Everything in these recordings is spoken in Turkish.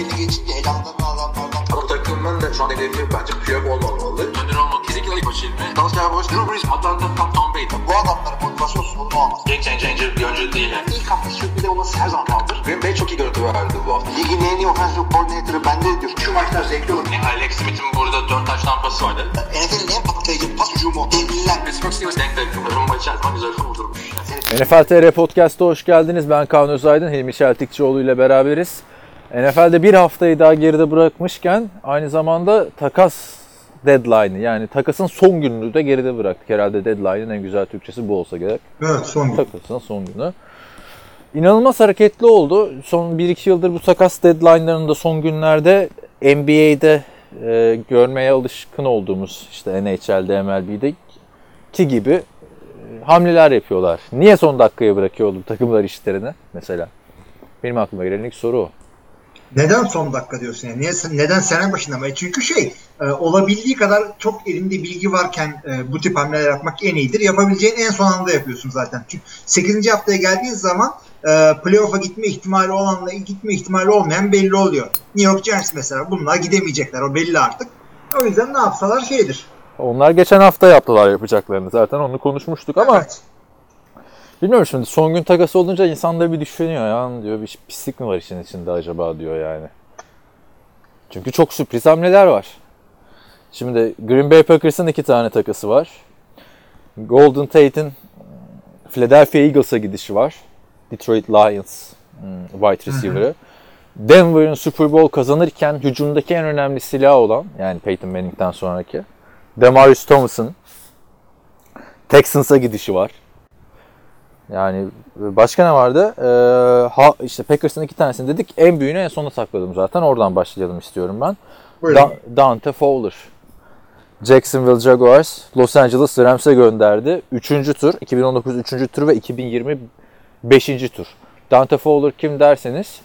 belli geçince elanlarını alanlardan Ama takımın da şu an hedefi bence Piyok olmamalı. Önder olmak kesinlikle ilk maçı ilmi. Dallas Cowboys, Drew Brees, Atlanta, Tom, Tom Brady. bu adamların motivasyon sorunu olmaz. Game changer bir oyuncu değil yani. İlk hafta sürpriz olması her zaman kaldır. Green Bay çok iyi görüntü verdi bu hafta. Ligin en iyi offensive coordinator'ı bende diyor. Şu maçlar zevkli olur. Yani Alex Smith'in burada 4 taş tampası vardı. NFL'in en patlayıcı pas hücumu. Devliler. Pittsburgh Steelers denk denk. Rumba içerisinde güzel kurdurmuş. NFL TR Podcast'a hoş geldiniz. Ben Kaan Özaydın, Hilmi Çeltikçioğlu ile beraberiz. NFL'de bir haftayı daha geride bırakmışken aynı zamanda takas deadline'ı yani takasın son gününü de geride bıraktık. Herhalde deadline'ın en güzel Türkçesi bu olsa gerek. Evet son gün. Takasın son günü. İnanılmaz hareketli oldu. Son 1-2 yıldır bu takas deadline'larında son günlerde NBA'de e, görmeye alışkın olduğumuz işte NHL'de, MLB'de ki gibi e, hamleler yapıyorlar. Niye son dakikaya bırakıyor bu takımlar işlerini mesela? Benim aklıma gelen ilk soru o. Neden son dakika diyorsun yani? Niye, neden sene başında mı? Çünkü şey e, olabildiği kadar çok elinde bilgi varken e, bu tip hamleler yapmak en iyidir. Yapabileceğin en son anda yapıyorsun zaten. Çünkü 8. haftaya geldiğin zaman e, playoff'a gitme ihtimali olanla gitme ihtimali olmayan belli oluyor. New York Giants mesela bunlar gidemeyecekler. O belli artık. O yüzden ne yapsalar şeydir. Onlar geçen hafta yaptılar yapacaklarını zaten onu konuşmuştuk ama Evet. Bilmiyorum şimdi son gün takası olunca insanlar bir düşünüyor ya diyor bir pislik mi var işin içinde acaba diyor yani. Çünkü çok sürpriz hamleler var. Şimdi Green Bay Packers'ın iki tane takası var. Golden Tate'in Philadelphia Eagles'a gidişi var. Detroit Lions hmm, wide receiver'ı. Denver'ın Super Bowl kazanırken hücumdaki en önemli silah olan yani Peyton Manning'den sonraki Demarius Thomas'ın Texans'a gidişi var. Yani başka ne vardı? Ee, ha, işte Packers'ın iki tanesini dedik. En büyüğünü en sona sakladım zaten. Oradan başlayalım istiyorum ben. Buyurun. Da- Dante Fowler. Jacksonville Jaguars Los Angeles Rams'e gönderdi. Üçüncü tur. 2019 üçüncü tur ve 2020 beşinci tur. Dante Fowler kim derseniz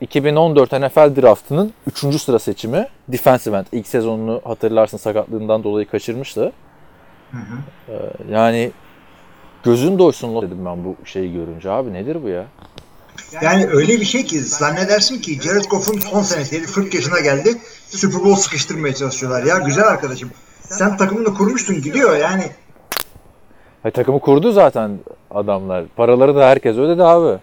2014 NFL draftının 3. sıra seçimi. Defensive end. İlk sezonunu hatırlarsın sakatlığından dolayı kaçırmıştı. Ee, yani gözün doysun dedim ben bu şeyi görünce. Abi nedir bu ya? Yani öyle bir şey ki zannedersin ki Jared Goff'un son senesi 40 yaşına geldi. Super Bowl sıkıştırmaya çalışıyorlar. Ya güzel arkadaşım. Sen takımını kurmuştun gidiyor yani. Ha, takımı kurdu zaten adamlar. Paraları da herkes ödedi abi.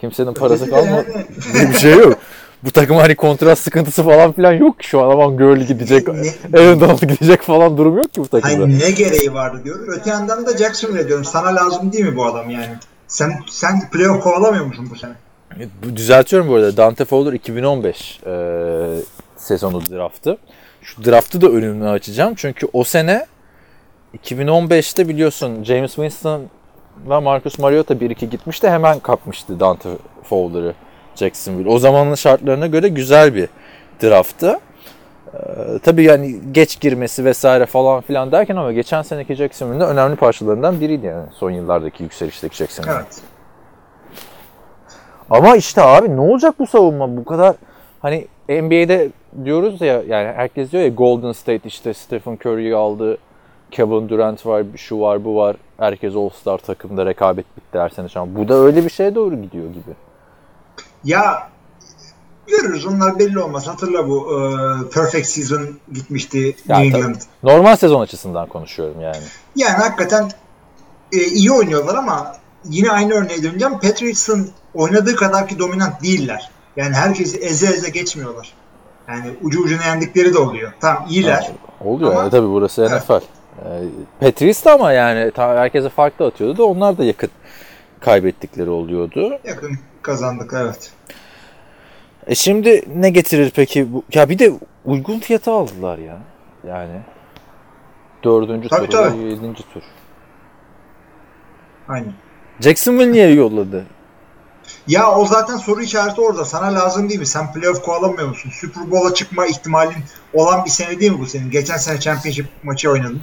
Kimsenin parası kalmadı. bir şey yok. Bu takım hani kontrat sıkıntısı falan filan yok ki şu an. Aman Gurley gidecek, Aaron Donald gidecek falan durum yok ki bu takımda. Hayır ne gereği vardı diyorum. Öte yandan da Jacksonville diyorum. Sana lazım değil mi bu adam yani? Sen sen playoff kovalamıyor musun bu sene? Bu- Düzeltiyorum bu arada. Dante Fowler 2015 e, sezonu draftı. Şu draftı da önümü açacağım. Çünkü o sene 2015'te biliyorsun James Winston ve Marcus Mariota 1-2 gitmişti. Hemen kapmıştı Dante Fowler'ı Jacksonville. O zamanın şartlarına göre güzel bir drafttı. Ee, tabii yani geç girmesi vesaire falan filan derken ama geçen seneki Jacksonville'in önemli parçalarından biriydi yani son yıllardaki yükselişteki Jacksonville. Evet. Ama işte abi ne olacak bu savunma bu kadar hani NBA'de diyoruz ya yani herkes diyor ya Golden State işte Stephen Curry'yi aldı. Kevin Durant var, şu var, bu var. Herkes All-Star takımda rekabet bitti şu an. Bu da öyle bir şeye doğru gidiyor gibi. Ya görürüz onlar belli olmaz. Hatırla bu e, Perfect Season gitmişti Ya New tabii. England. Normal sezon açısından konuşuyorum yani. Yani hakikaten e, iyi oynuyorlar ama yine aynı örneğe döneceğim. Patriots'ın oynadığı kadar ki dominant değiller. Yani herkesi eze eze geçmiyorlar. Yani ucu ucuna yendikleri de oluyor. Tamam iyiler. Oluyor Ama- yani tabii burası Evet. NFL. Ee, Patriots da ama yani herkese farklı atıyordu da onlar da yakın kaybettikleri oluyordu. Yakın kazandık evet. E şimdi ne getirir peki? Bu? Ya bir de uygun fiyata aldılar ya. Yani dördüncü Tabii, tur, tabii. yedinci tur. Aynen. Jacksonville niye yolladı? Ya o zaten soru işareti orada. Sana lazım değil mi? Sen playoff kovalamıyor musun? Super Bowl'a çıkma ihtimalin olan bir sene değil mi bu senin? Geçen sene championship maçı oynadın.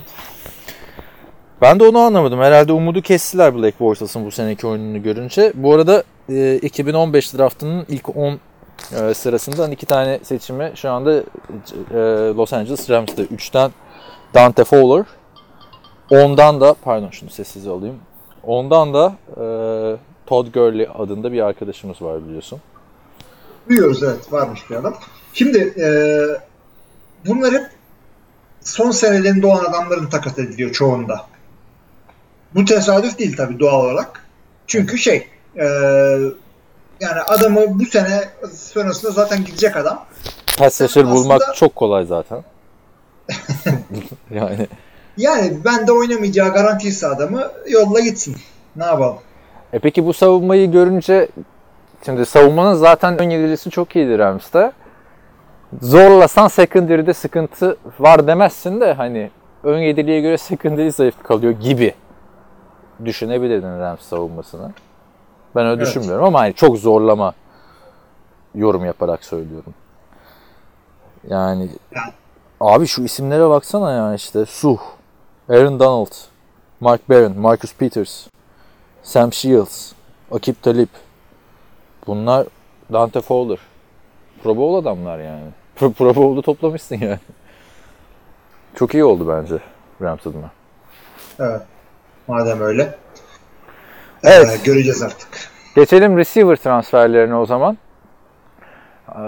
Ben de onu anlamadım. Herhalde umudu kestiler Black Bortles'ın bu seneki oyununu görünce. Bu arada e, 2015 draftının ilk 10 e, sırasından iki tane seçimi şu anda e, Los Angeles Rams'te. 3'ten Dante Fowler. Ondan da pardon şunu sessiz alayım. Ondan da e, Todd Gurley adında bir arkadaşımız var biliyorsun. Duyuyoruz evet varmış bir adam. Şimdi e, bunlar hep son senelerinde olan adamların takas ediliyor çoğunda. Bu tesadüf değil tabii doğal olarak. Çünkü şey e, yani adamı bu sene sonrasında zaten gidecek adam. Pass rusher Aslında- bulmak çok kolay zaten. yani Yani ben de oynamayacağı garantiyse adamı yolla gitsin. Ne yapalım? E peki bu savunmayı görünce şimdi savunmanın zaten ön yedilisi çok iyidir Rams'te. Zorlasan secondary'de sıkıntı var demezsin de hani ön yediliğe göre secondary zayıf kalıyor gibi düşünebilirdin Rams savunmasını. Ben öyle Evet. düşünmüyorum ama hani çok zorlama yorum yaparak söylüyorum. Yani Yani- abi şu isimlere baksana yani işte Suh, Aaron Donald, Mark Barron, Marcus Peters, Sam Shields, Akip Talip. Bunlar Dante Fowler. Pro Bowl adamlar yani. Pro, Pro Bowl'da toplamışsın yani. Çok iyi oldu bence Rams adına. Evet. Madem öyle. Evet. Ee, göreceğiz artık. Geçelim receiver transferlerine o zaman. Ee,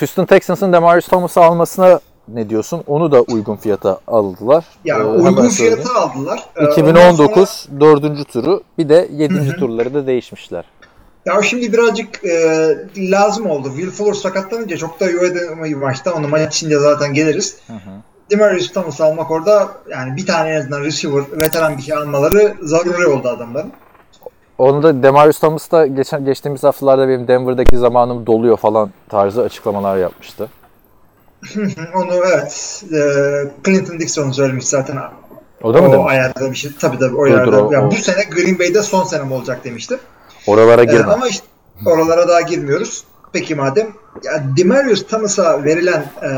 Houston Texans'ın Demarius Thomas'ı almasına ne diyorsun? Onu da uygun fiyata aldılar. Ya Ee, uygun söyleyeyim. fiyata aldılar. Ee, ondan 2019 sonra- 4. turu bir de 7. turları da değişmişler. ya şimdi birazcık e, lazım oldu. Will Fuller sakatlanınca çok da yoğun maçta. Onu maç içinde zaten geliriz. Demarius Thomas almak orada yani bir tane en azından receiver, veteran bir şey almaları zaruri oldu adamların. Onu da Demarius Thomas da geçen, geçtiğimiz haftalarda benim Denver'daki zamanım doluyor falan tarzı açıklamalar yapmıştı. Onu evet e, Clinton Dixon söylemiş zaten. O da mı o demiş? ayarda bir şey. Tabii tabii o ayarda. o- ya o- bu sene Green Bay'de son senem olacak demişti. Oralara Ee, girme. ama işte oralara daha girmiyoruz. Peki madem ya Demarius Thomas'a verilen e,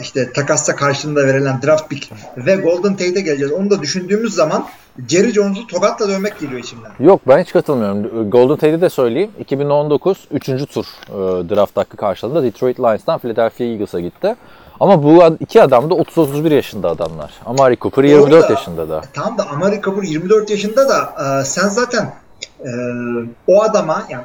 işte takasta karşılığında verilen draft pick ve Golden Tate'e geleceğiz. Onu da düşündüğümüz zaman Jerry Jones'u tokatla dövmek geliyor içimden. Yok ben hiç katılmıyorum. Golden Tate'i de söyleyeyim. 2019 3. tur e, draft hakkı karşılığında Detroit Lions'tan Philadelphia Eagles'a gitti. Ama bu iki adam da 30-31 yaşında adamlar. Amari Cooper 24 Doğru da- yaşında da. Tamam da Amari Cooper 24 yaşında da e, sen zaten e, o adama yani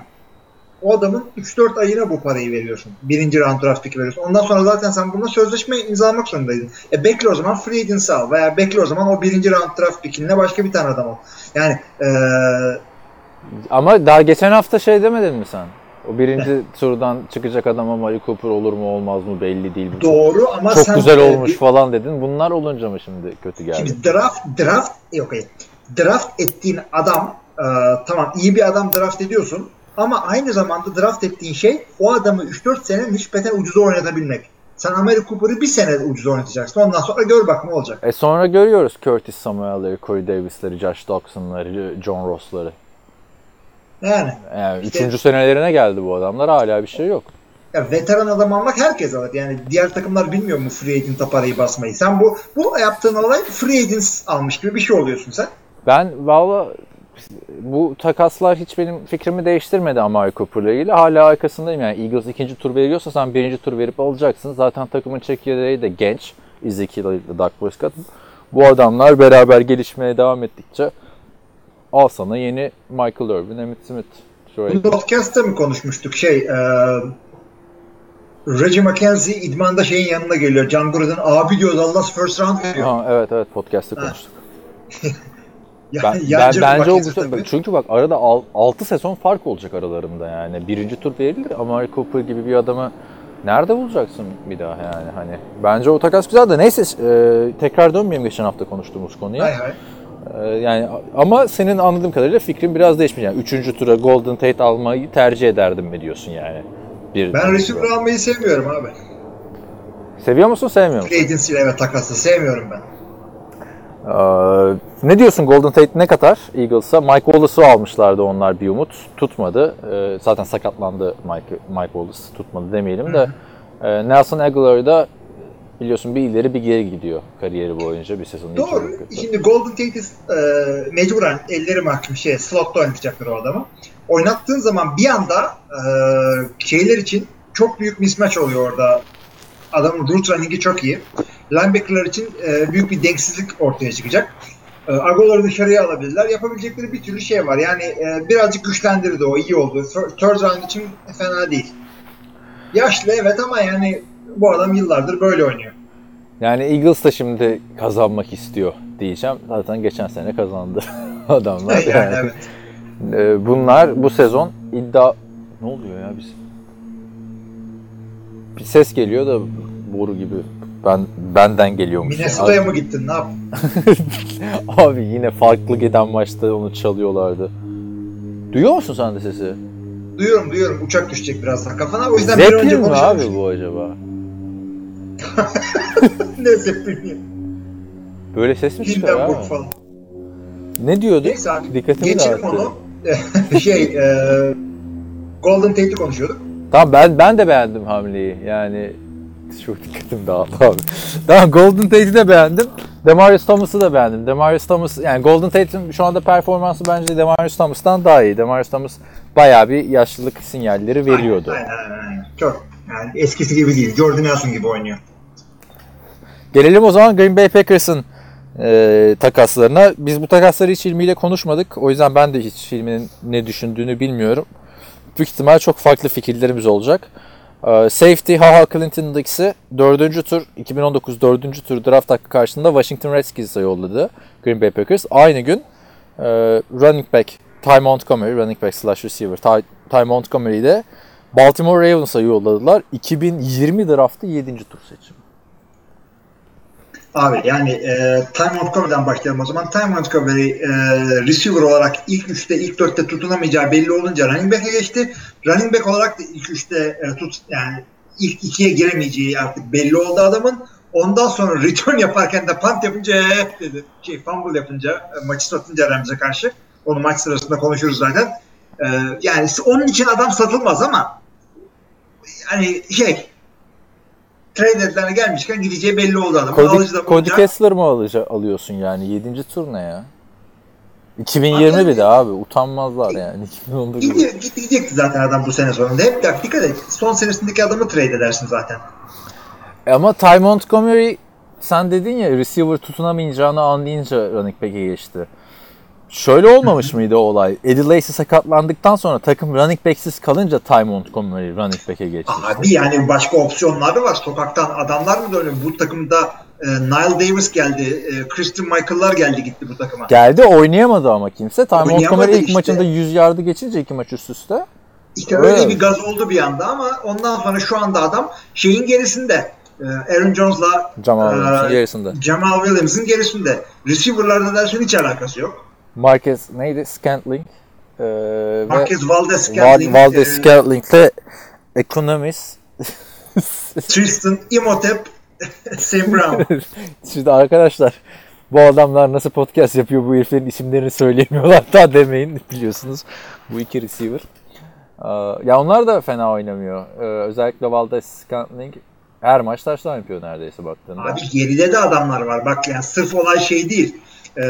o adamın 3-4 ayına bu parayı veriyorsun. Birinci round draft pick'i veriyorsun. Ondan sonra zaten sen bununla sözleşme imzalamak zorundaydın. E bekle o zaman free agency al veya bekle o zaman o birinci round draft pick'inle başka bir tane adam al. Yani e, Ama daha geçen hafta şey demedin mi sen? O birinci turdan çıkacak adam Amari Cooper olur mu olmaz mı belli değil. Bu çok, doğru ama çok sen güzel olmuş bir- falan dedin. Bunlar olunca mı şimdi kötü geldi? Şimdi draft draft yok hayır. Draft ettiğin adam e, tamam iyi bir adam draft ediyorsun ama aynı zamanda draft ettiğin şey o adamı 3-4 sene nispeten ucuza oynatabilmek. Sen Amari Cooper'ı bir sene ucuza oynatacaksın. Ondan sonra gör bak ne olacak. E sonra görüyoruz Curtis Samuel'leri, Corey Davis'leri, Josh Doxson'ları, John Ross'ları. Yani Yani İşte- üçüncü senelerine geldi bu adamlar. Hala bir şey yok. ya veteran adam almak herkes alır. Yani diğer takımlar bilmiyor mu free agent'a parayı basmayı. Sen bu bu yaptığın olay free agent almış gibi bir şey oluyorsun sen. Ben valla bu takaslar hiç benim fikrimi değiştirmedi Amari Cooper'la ilgili. Hala arkasındayım yani. Eagles ikinci tur veriyorsa sen birinci tur verip alacaksın. Zaten takımın çekirdeği de genç. Ezekiel ile Dak Prescott. Bu adamlar beraber gelişmeye devam ettikçe al sana yeni Michael Irvin, Emmitt Smith. Bu podcast'ta mı konuşmuştuk? Şey e, Reggie McKenzie idmanda şeyin yanına geliyor. John Gruden abi diyor Dallas first round veriyor. Ha, evet evet podcast'te konuştuk. Ya- Ben, ben bence o tabii. Çünkü bak arada 6 sezon fark olacak aralarında yani. Birinci tur verilir. Amari Cooper gibi bir adamı nerede bulacaksın bir daha yani hani. Bence o takas güzel de neyse e, tekrar dönmeyeyim geçen hafta konuştuğumuz konuya. Hay hay. E, yani ama senin anladığım kadarıyla fikrin biraz değişmiş. Yani üçüncü tura Golden Tate almayı tercih ederdim mi diyorsun yani? Bir, Ben receiver almayı sevmiyorum abi. Seviyor musun sevmiyor musun? Free agency ile takası sevmiyorum ben. Ee, ne diyorsun Golden Tate ne kadar Eagles'a? Mike Wallace'ı almışlardı onlar bir umut. Tutmadı. Ee, zaten sakatlandı Mike, Mike Wallace. Tutmadı demeyelim de. Ee, Nelson Aguilar da biliyorsun bir ileri bir geri gidiyor kariyeri boyunca bir sezon. Doğru. Şimdi Golden Tate'i e, mecburen elleri mahkum şey slotta oynatacaklar o adamı. Oynattığın zaman bir anda e, şeyler için çok büyük mismatch oluyor orada. Adamın route running'i çok iyi. Linebacker'lar için e, büyük bir denksizlik ortaya çıkacak. E, Agoları dışarıya alabilirler. Yapabilecekleri bir türlü şey var. Yani e, birazcık güçlendirdi o. iyi oldu. Third round için fena değil. Yaşlı evet ama yani bu adam yıllardır böyle oynuyor. Yani Eagles da şimdi kazanmak istiyor diyeceğim. Zaten geçen sene kazandı adamlar. Yani, Yani, evet. e, bunlar bu sezon iddia... Ne oluyor ya biz? Bir ses geliyor da boru gibi. Ben benden geliyormuş. Minnesota'ya mı gittin ne yaptın? Abi yine farklı giden maçta onu çalıyorlardı. Duyuyor musun sen de sesi? Duyuyorum duyuyorum uçak düşecek birazdan kafana. O yüzden bir önce Zeppelin mi abi bu acaba? ne Zeppelin? Böyle ses mi çıkar abi? falan. Ne diyordu? Neyse abi Dikkatimi geçelim onu. şey e, Golden Tate'i konuşuyorduk. Tamam ben ben de beğendim hamleyi. Yani çok dikkatim dağıldı abi. tamam Golden Tate'i de beğendim. Demarius Thomas'ı da beğendim. Demarius Thomas yani Golden Tate'in şu anda performansı bence Demarius Thomas'tan daha iyi. Demarius Thomas bayağı bir yaşlılık sinyalleri veriyordu. Aynen aynen. aynen. Çok yani eskisi gibi değil. Jordan Nelson gibi oynuyor. Gelelim o zaman Green Bay Packers'ın e, takaslarına. Biz bu takasları hiç ilmiyle konuşmadık. O yüzden ben de hiç ilminin ne düşündüğünü bilmiyorum. Büyük ihtimal çok farklı fikirlerimiz olacak. E, safety Haha Clinton Dix'i 4. tur 2019 4. tur draft hakkı karşılığında Washington Redskins'e yolladı Green Bay Packers. Aynı gün e, running back Ty Montgomery, running back slash receiver Ty, Ty Montgomery'i de Baltimore Ravens'a yolladılar. 2020 draftı 7. tur seçimi. Abi yani e, Ty Montgomery'den başlayalım o zaman. Ty Montgomery e, receiver olarak ilk 3'te ilk 4'te tutunamayacağı belli olunca running back'e geçti. Running back olarak da ilk 3'te e, tut yani ilk 2'ye giremeyeceği artık belli oldu adamın. Ondan sonra return yaparken de punt yapınca "Eh," dedi. Şey fumble yapınca e, maçı satınca Rams'e karşı. Onu maç sırasında konuşuruz zaten. E, yani onun için adam satılmaz ama yani şey trade deadline'e gelmişken gideceği belli oldu adamın. Cody, Alıcı da Cody Kessler mı alıca, alıyorsun yani? 7. tur ne ya? 2020 bir de abi. Utanmazlar yani. 2019 gibi. Gidiyor, gidecekti zaten adam bu sene sonunda. Hep de dikkat et. Son senesindeki adamı trade edersin zaten. Ama Ty Montgomery sen dedin ya receiver tutunamayacağını anlayınca running back'e geçti. Şöyle olmamış mıydı o olay? Eddie Lacy sakatlandıktan sonra takım running back'siz kalınca Ty Montgomery running back'e geçti. Abi yani başka opsiyonlar da var. Sokaktan adamlar mı dönüyor? Bu takımda e, Nile Davis geldi. E, Christian Michael'lar geldi gitti bu takıma. Geldi oynayamadı ama kimse. Ty Montgomery ilk işte. maçında 100 yardı geçince iki maç üst üste. İşte öyle Evet. bir gaz oldu bir anda ama ondan sonra şu anda adam şeyin gerisinde. E, Aaron Jones'la Jamal Williams'ın gerisinde. Jamal Williams'ın gerisinde. Receiver'larda dersin hiç alakası yok. Marquez neydi? Scantling. Ee, Marquez Valdez Val- Scantling, Valdez e, Scantling'le Economist. Tristan Imhotep, Sam Brown. Şimdi arkadaşlar bu adamlar nasıl podcast yapıyor bu heriflerin isimlerini söyleyemiyorlar daha demeyin biliyorsunuz bu iki receiver. Ee, Ya onlar da fena oynamıyor. Ee, Özellikle Valdez Scantling her maç taştan yapıyor neredeyse baktığında. Abi geride de adamlar var. Bak yani sırf olay şey değil. Ee,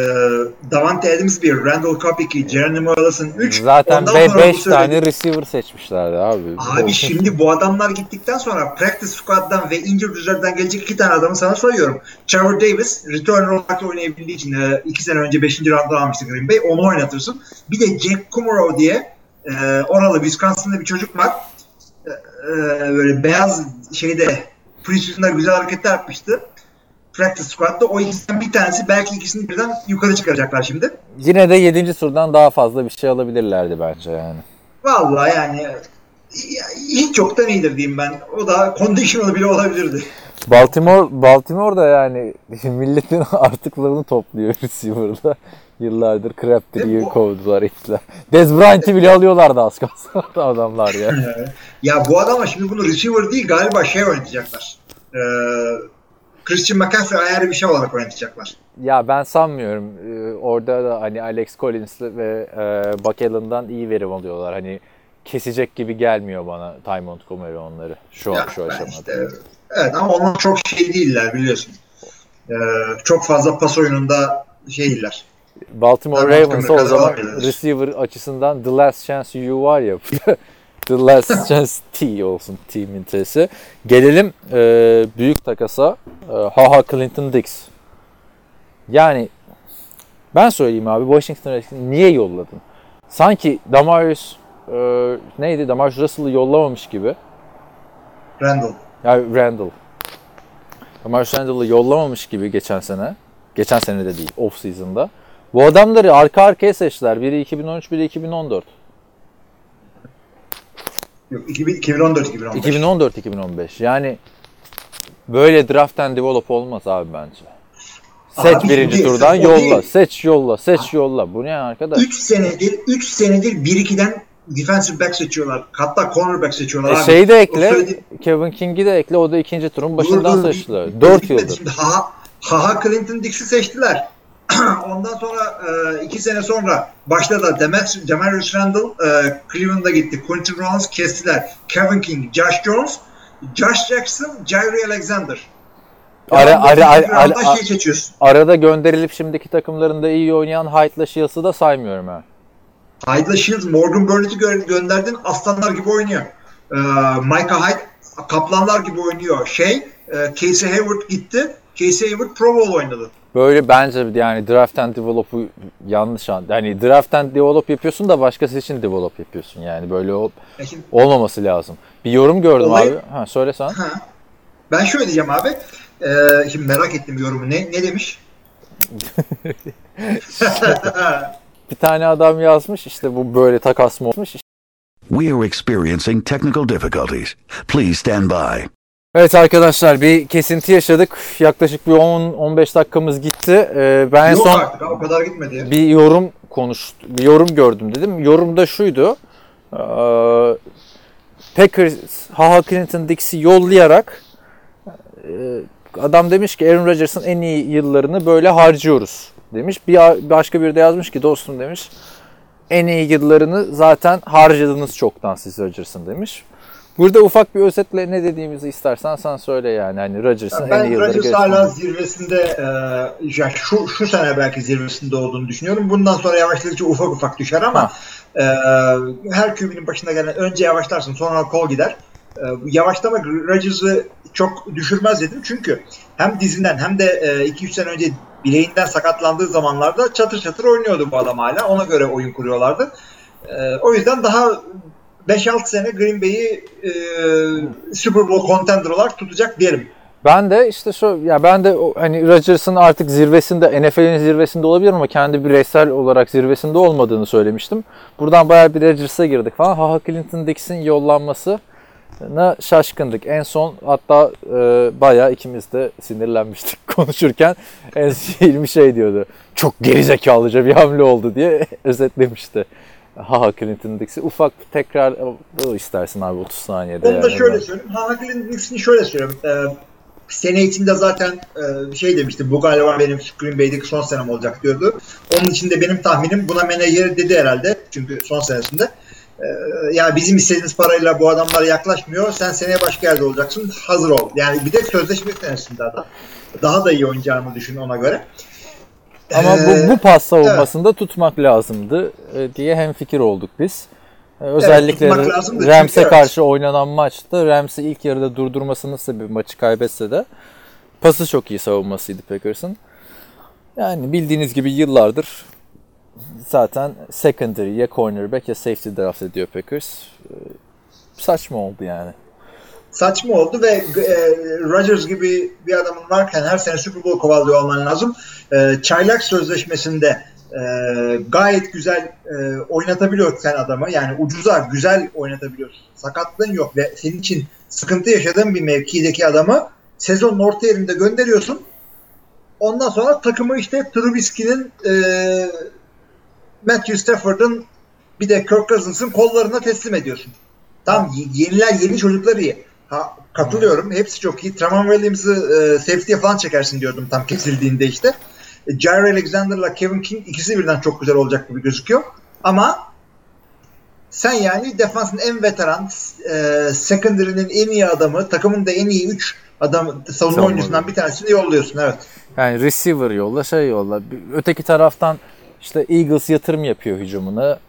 Davante Adams 1, Randall 2, Geronimo Allison 3. Zaten Ondan 5 sonra bu tane receiver seçmişlerdi abi. Abi şimdi bu adamlar gittikten sonra practice squad'dan ve injured reserve'den gelecek iki tane adamı sana sayıyorum. Trevor Davis, returner olarak oynayabildiği için e, iki sene önce 5. roundda almıştı Green Bay. Onu oynatırsın. Bir de Jack Kummerow diye e, oralı Wisconsin'da bir çocuk var. E, e, böyle beyaz şeyde preseason'da güzel hareketler yapmıştı. Practice squad'da o ikisinden bir tanesi belki ikisini birden yukarı çıkaracaklar şimdi. Yine de 7. turdan daha fazla bir şey alabilirlerdi bence yani. Vallahi yani ya, hiç çoktan iyidir diyeyim ben. O da conditional bile olabilirdi. Baltimore Baltimore da yani milletin artıklarını topluyor receiver'da. Yıllardır Crabtree'yi E kovdular ittiler. Dez Bryant'i bile alıyorlardı az kalsın adamlar ya. Ya bu adama şimdi bunu receiver değil galiba şey oynatacaklar. Ee, Christian McCaffrey ayarı bir şey olarak oynatacaklar. Ya ben sanmıyorum. Ee, Orada da hani Alex Collins ve e, Buck Allen'dan iyi verim alıyorlar. Hani kesecek gibi gelmiyor bana Ty Montgomery onları şu Ya şu aşamada. işte- evet ama onlar çok şey değiller biliyorsun. Ee, çok fazla pas oyununda şeyler. Baltimore Ben Ravens o zaman receiver açısından The Last Chance You var ya. The Last Chance T olsun team'in T'si. Gelelim e, büyük takasa. E, Haha Clinton Dix. Yani ben söyleyeyim abi Washington Redskins niye yolladın? Sanki Damarius e, neydi? Damarius Russell'ı yollamamış gibi. Randall. Ya Randall. Marsh Randall'ı yollamamış gibi geçen sene. Geçen sene de değil, off season'da. Bu adamları arka arkaya seçtiler. Biri 2013, biri 2014. Yok 2014-2015. 2014-2015. Yani böyle draft and develop olmaz abi bence. Seç Abi birinci şimdi turdan yolla. değil. Seç yolla. Seç yolla. Bu ne arkadaş? 3 senedir 3 senedir 1-2'den defensive back seçiyorlar. Hatta cornerback seçiyorlar. E abi. şeyi de ekle. söylediğim- Kevin King'i de ekle. O da ikinci turun başından dur, seçtiler. bir- 4 bitmedi. yıldır. Şimdi Haha, Haha Clinton Dix'i seçtiler. Ondan sonra 2 sene sonra başladılar. Demet, Demarius Randall e, Cleveland'a gitti. Quentin Rollins kestiler. Kevin King, Josh Jones, Josh Jackson, Jair Alexander. Ara, ara, ara, ara- şey seçiyorsun. arada gönderilip şimdiki takımlarında iyi oynayan Hyde'la Shields'ı da saymıyorum ha. Hyde'la Shields, Morgan Burnett'i gö- gönderdin. Aslanlar gibi oynuyor. Ee, Micah Hyde kaplanlar gibi oynuyor. Şey, e, Casey Hayward gitti. Casey Hayward Pro Bowl oynadı. Böyle bence yani draft and develop'u yanlış an. Yani draft and develop yapıyorsun da başkası için develop yapıyorsun. Yani böyle ol- şimdi, olmaması lazım. Bir yorum gördüm Olay- abi. Ha söyle sen. ha. Ben şöyle diyeceğim abi. Ee, şimdi merak ettim yorumu. Ne, ne demiş? Bir tane adam yazmış işte bu böyle takas mı olmuş. We are experiencing technical difficulties. Please stand by. Evet arkadaşlar bir kesinti yaşadık. Yaklaşık bir 10-15 dakikamız gitti. Ee, ben en Yok son artık o kadar gitmedi bir yorum konuş, bir yorum gördüm dedim. Yorum da şuydu. Ee, Packers Haha Clinton Dix'i yollayarak e, adam demiş ki Aaron Rodgers'ın en iyi yıllarını böyle harcıyoruz demiş. Bir başka biri de yazmış ki dostum demiş en iyi yıllarını zaten harcadınız çoktan siz Rodgers'ın demiş. Burada ufak bir özetle ne dediğimizi istersen sen söyle yani. Hani Rodgers'ın en iyi yılları Rodgers hala zirvesinde e, ya şu, şu sene belki zirvesinde olduğunu düşünüyorum. Bundan sonra yavaşladıkça ufak ufak düşer ama e, her QB'nin başına gelen önce yavaşlarsın sonra kol gider. E, yavaşlamak Rodgers'ı çok düşürmez dedim. Çünkü hem dizinden hem de 2-3 sene önce bileğinden sakatlandığı zamanlarda çatır çatır oynuyordu bu adam hala. Ona göre oyun kuruyorlardı. E, o yüzden daha 5-6 sene Green Bay'i e, Super Bowl contender olarak tutacak derim. Ben de işte şu ya ben de hani Rodgers'ın artık zirvesinde NFL'in zirvesinde olabilir ama kendi bireysel olarak zirvesinde olmadığını söylemiştim. Buradan bayağı bir Rodgers'a girdik falan. Haha Clinton Dix'in yollanması na şaşkındık. En son hatta e, bayağı ikimiz de sinirlenmiştik konuşurken. En şey diyordu. Çok gerizekalıca bir hamle oldu diye özetlemişti. Haha Clinton Dix'i ufak tekrar o istersin abi 30 saniyede. Onu da yani. şöyle söyleyeyim. Hahaki'nin Dix'ini şöyle söyleyeyim. Ee, sene içinde zaten e, şey demişti. Bu galiba benim Green Bay'deki son senem olacak diyordu. Onun için de benim tahminim buna menajer dedi herhalde. Çünkü son senesinde. Ee, ya bizim istediğimiz parayla bu adamlar yaklaşmıyor. Sen seneye başka yerde olacaksın. Hazır ol. Yani bir de sözleşme senesinde adam. Daha da iyi oynayacağını düşün ona göre. Ama Ee, bu, bu pas savunmasında tutmak lazımdı e, diye hemfikir olduk biz. E, Özellikle çünkü Rams'e evet. karşı oynanan maçta Rams'i ilk yarıda durdurmasının sebebi maçı kaybetse de pası çok iyi savunmasıydı Packers'ın. Yani bildiğiniz gibi yıllardır zaten secondary ya cornerback ya safety draft ediyor Packers. E, Saçma oldu yani. Saçma oldu ve e, Rodgers gibi bir adamın varken her sene Super Bowl kovalıyor olman lazım. E, çaylak sözleşmesinde e, gayet güzel e, oynatabiliyor sen adamı. Yani ucuza güzel oynatabiliyorsun. Sakatlığın yok ve senin için sıkıntı yaşadığın bir mevkideki adamı sezonun orta yerinde gönderiyorsun. Ondan sonra takımı işte Trubisky'nin e, Matthew Stafford'ın bir de Kirk Cousins'ın kollarına teslim ediyorsun. Tamam y- yeniler yeni çocuklar iyi. Ha, katılıyorum. Hepsi çok iyi. Tramon Williams'ı e, safety'ye falan çekersin diyordum tam kesildiğinde işte. E, Jair Alexander'la Kevin King ikisi birden çok güzel olacak gibi gözüküyor. Ama sen yani defansın en veteran, e, secondary'nin en iyi adamı, takımın da en iyi 3 adam savunma Savunma. oyuncusundan bir tanesini yolluyorsun. Evet. Yani receiver yolla, şey yolla. Öteki taraftan işte Eagles yatırım yapıyor hücumuna.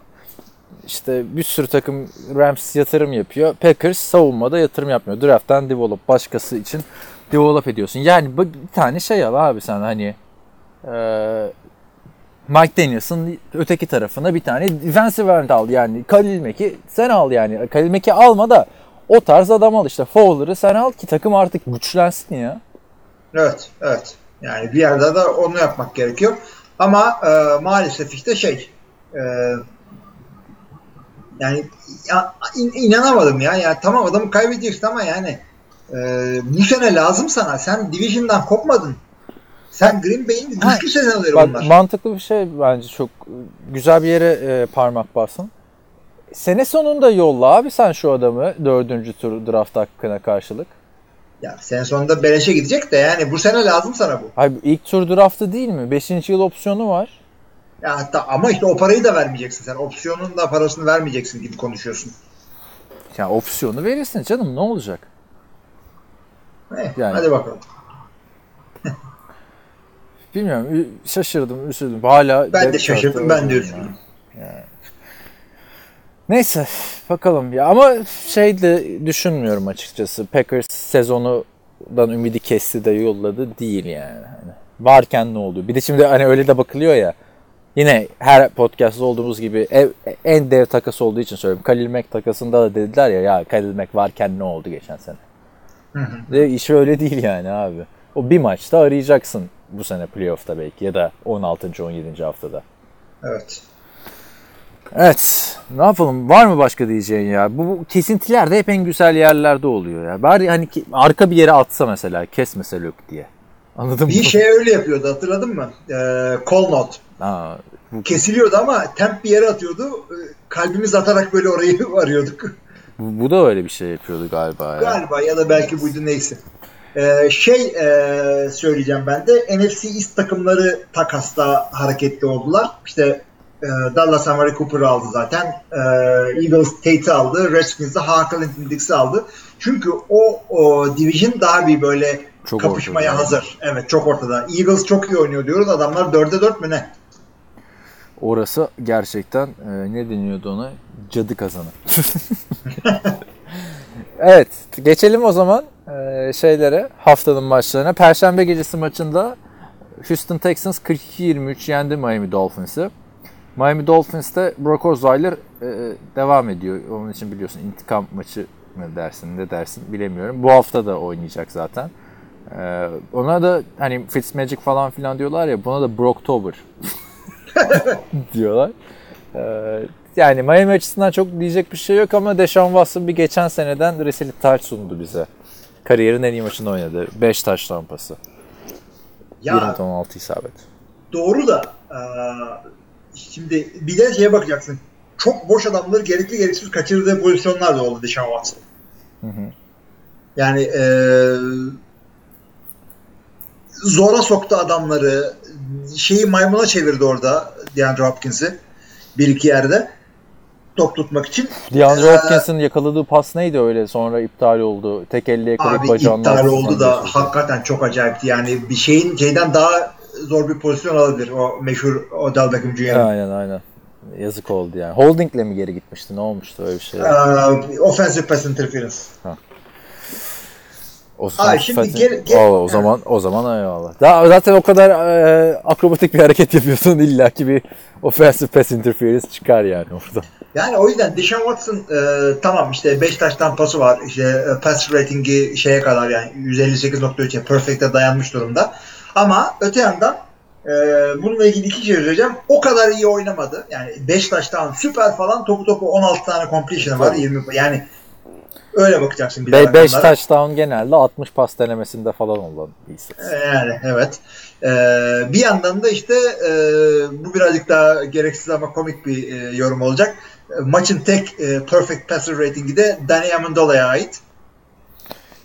İşte bir sürü takım Rams yatırım yapıyor. Packers savunmada yatırım yapmıyor. Draft'tan develop başkası için develop ediyorsun. Yani bir tane şey al abi sen hani eee Mike Daniels'ın öteki tarafına bir tane defensive end al yani. Kalil Mack'i sen al yani. Kalil Mack'i alma da O tarz adam al işte. Fowler'ı sen al ki takım artık güçlensin ya. Evet, evet. Yani bir yerde de onu yapmak gerekiyor. Ama e, maalesef işte şey e, yani ya, in- inanamadım ya. Yani tamam adamı kaybedeceksin ama yani e, bu sene lazım sana. Sen Division'dan kopmadın. Sen Green Bay'in güçlü seneleri Bak onlar. mantıklı bir şey bence çok güzel bir yere e, parmak basın. Sene sonunda yolla abi sen şu adamı dördüncü tur draft hakkına karşılık. Ya sene sonunda beleşe gidecek de yani bu sene lazım sana bu. Hayır ilk tur draftı değil mi? Beşinci yıl opsiyonu var. Ya hatta ama işte o parayı da vermeyeceksin sen. Opsiyonun da parasını vermeyeceksin gibi konuşuyorsun. Ya opsiyonu verirsin canım ne olacak? Eh, Yani. Hadi bakalım. Bilmiyorum şaşırdım üzüldüm. Hala Ben de şaşırdım, ben de üzüldüm. yani. Neyse bakalım ya ama şey de düşünmüyorum açıkçası. Packers sezonundan ümidi kesti de yolladı değil yani. Hani varken ne oldu? Bir de şimdi hani öyle de bakılıyor ya. Yine her podcast'ta olduğumuz gibi ev, en dev takası olduğu için söylüyorum. Khalil Mack takasında da dediler ya ya Khalil Mack varken ne oldu geçen sene? De iş öyle değil yani abi. O bir maçta arayacaksın bu sene playoff'ta belki ya da 16. 17. haftada. Evet. Evet. Ne yapalım? Var mı başka diyeceğin ya? Bu, bu kesintiler de hep en güzel yerlerde oluyor ya. Bari hani ki, arka bir yere atsa mesela kesmese Lök diye. Anladın mı? Bir şey öyle yapıyordu hatırladın mı? Ee, call note. Ha, bu, Kesiliyordu ama temp bir yere atıyordu. Ee, Kalbimiz atarak böyle orayı arıyorduk. bu, bu da öyle bir şey yapıyordu galiba ya. Galiba ya da belki buydu neyse. Ee, şey e, söyleyeceğim ben de NFC East takımları takasta hareketli oldular. İşte e, Dallas Amari Cooper'ı aldı zaten. E, Eagles Tate'i aldı. Redskins de Hakan Dix'i aldı. Çünkü o, o division daha bir böyle Çok kapışmaya ortada. hazır. Evet çok ortada. Eagles çok iyi oynuyor diyoruz. Adamlar 4'e 4 mü ne? Orası gerçekten e, ne deniyordu ona? Cadı kazanı. evet, geçelim o zaman e, şeylere, haftanın maçlarına. Perşembe gecesi maçında Houston Texans 42-23 yendi Miami Dolphins'ı. Miami Dolphins'te Brock Osweiler e, devam ediyor. Onun için biliyorsun intikam maçı mı dersin, ne dersin bilemiyorum. Bu hafta da oynayacak zaten. E, ona da hani Fitzmagic falan filan diyorlar ya, buna da Brocktober diyorlar. Ee, yani Miami açısından çok diyecek bir şey yok ama Deshaun Watson bir geçen seneden resili taç sundu bize. Kariyerin en iyi maçını oynadı. 5 taş tampası. Ya 20-16 isabet. doğru da e, şimdi bir de şeye bakacaksın. Çok boş adamları gerekli gereksiz kaçırdığı pozisyonlar da oldu Deshaun Watson. Yani e, zora soktu adamları. Şeyi maymuna çevirdi orada DeAndre Hopkins'i. Bir iki yerde. Top tutmak için. DeAndre Ee, Hopkins'in yakaladığı pas neydi öyle sonra iptal oldu. Tek elle yakalayıp Abi bacağından iptal oldu da geçirdi. hakikaten çok acayipti. Yani bir şeyin şeyden daha zor bir pozisyon alabilir. O meşhur Odell Beckham Jr. Aynen aynen. Yazık oldu yani. Holding'le mi geri gitmişti? Ne olmuştu öyle bir şey? Ee, offensive pass interference. O, Ay, şimdi Fatih- gel- gel- Oo, o zaman o zaman eyvallah. Daha zaten o kadar e, akrobatik bir hareket yapıyorsun illaki bir offensive pass interference çıkar yani orada. Yani o yüzden Deshaun Watson e, tamam işte 5 taştan pası var. İşte e, pass ratingi şeye kadar yani 158.3'e perfect'e dayanmış durumda. Ama öte yandan e, bununla ilgili iki şey söyleyeceğim. O kadar iyi oynamadı. Yani 5 taştan süper falan topu topu 16 tane completion var. Tabii. 20 yani öyle bakacaksın bir de 5 rakamlara. touchdown genelde 60 pas denemesinde falan olan bir istatistik. Yani evet. Ee, bir yandan da işte e, bu birazcık daha gereksiz ama komik bir e, yorum olacak. Maçın tek e, perfect passer ratingi de Danny Amendola'ya ait.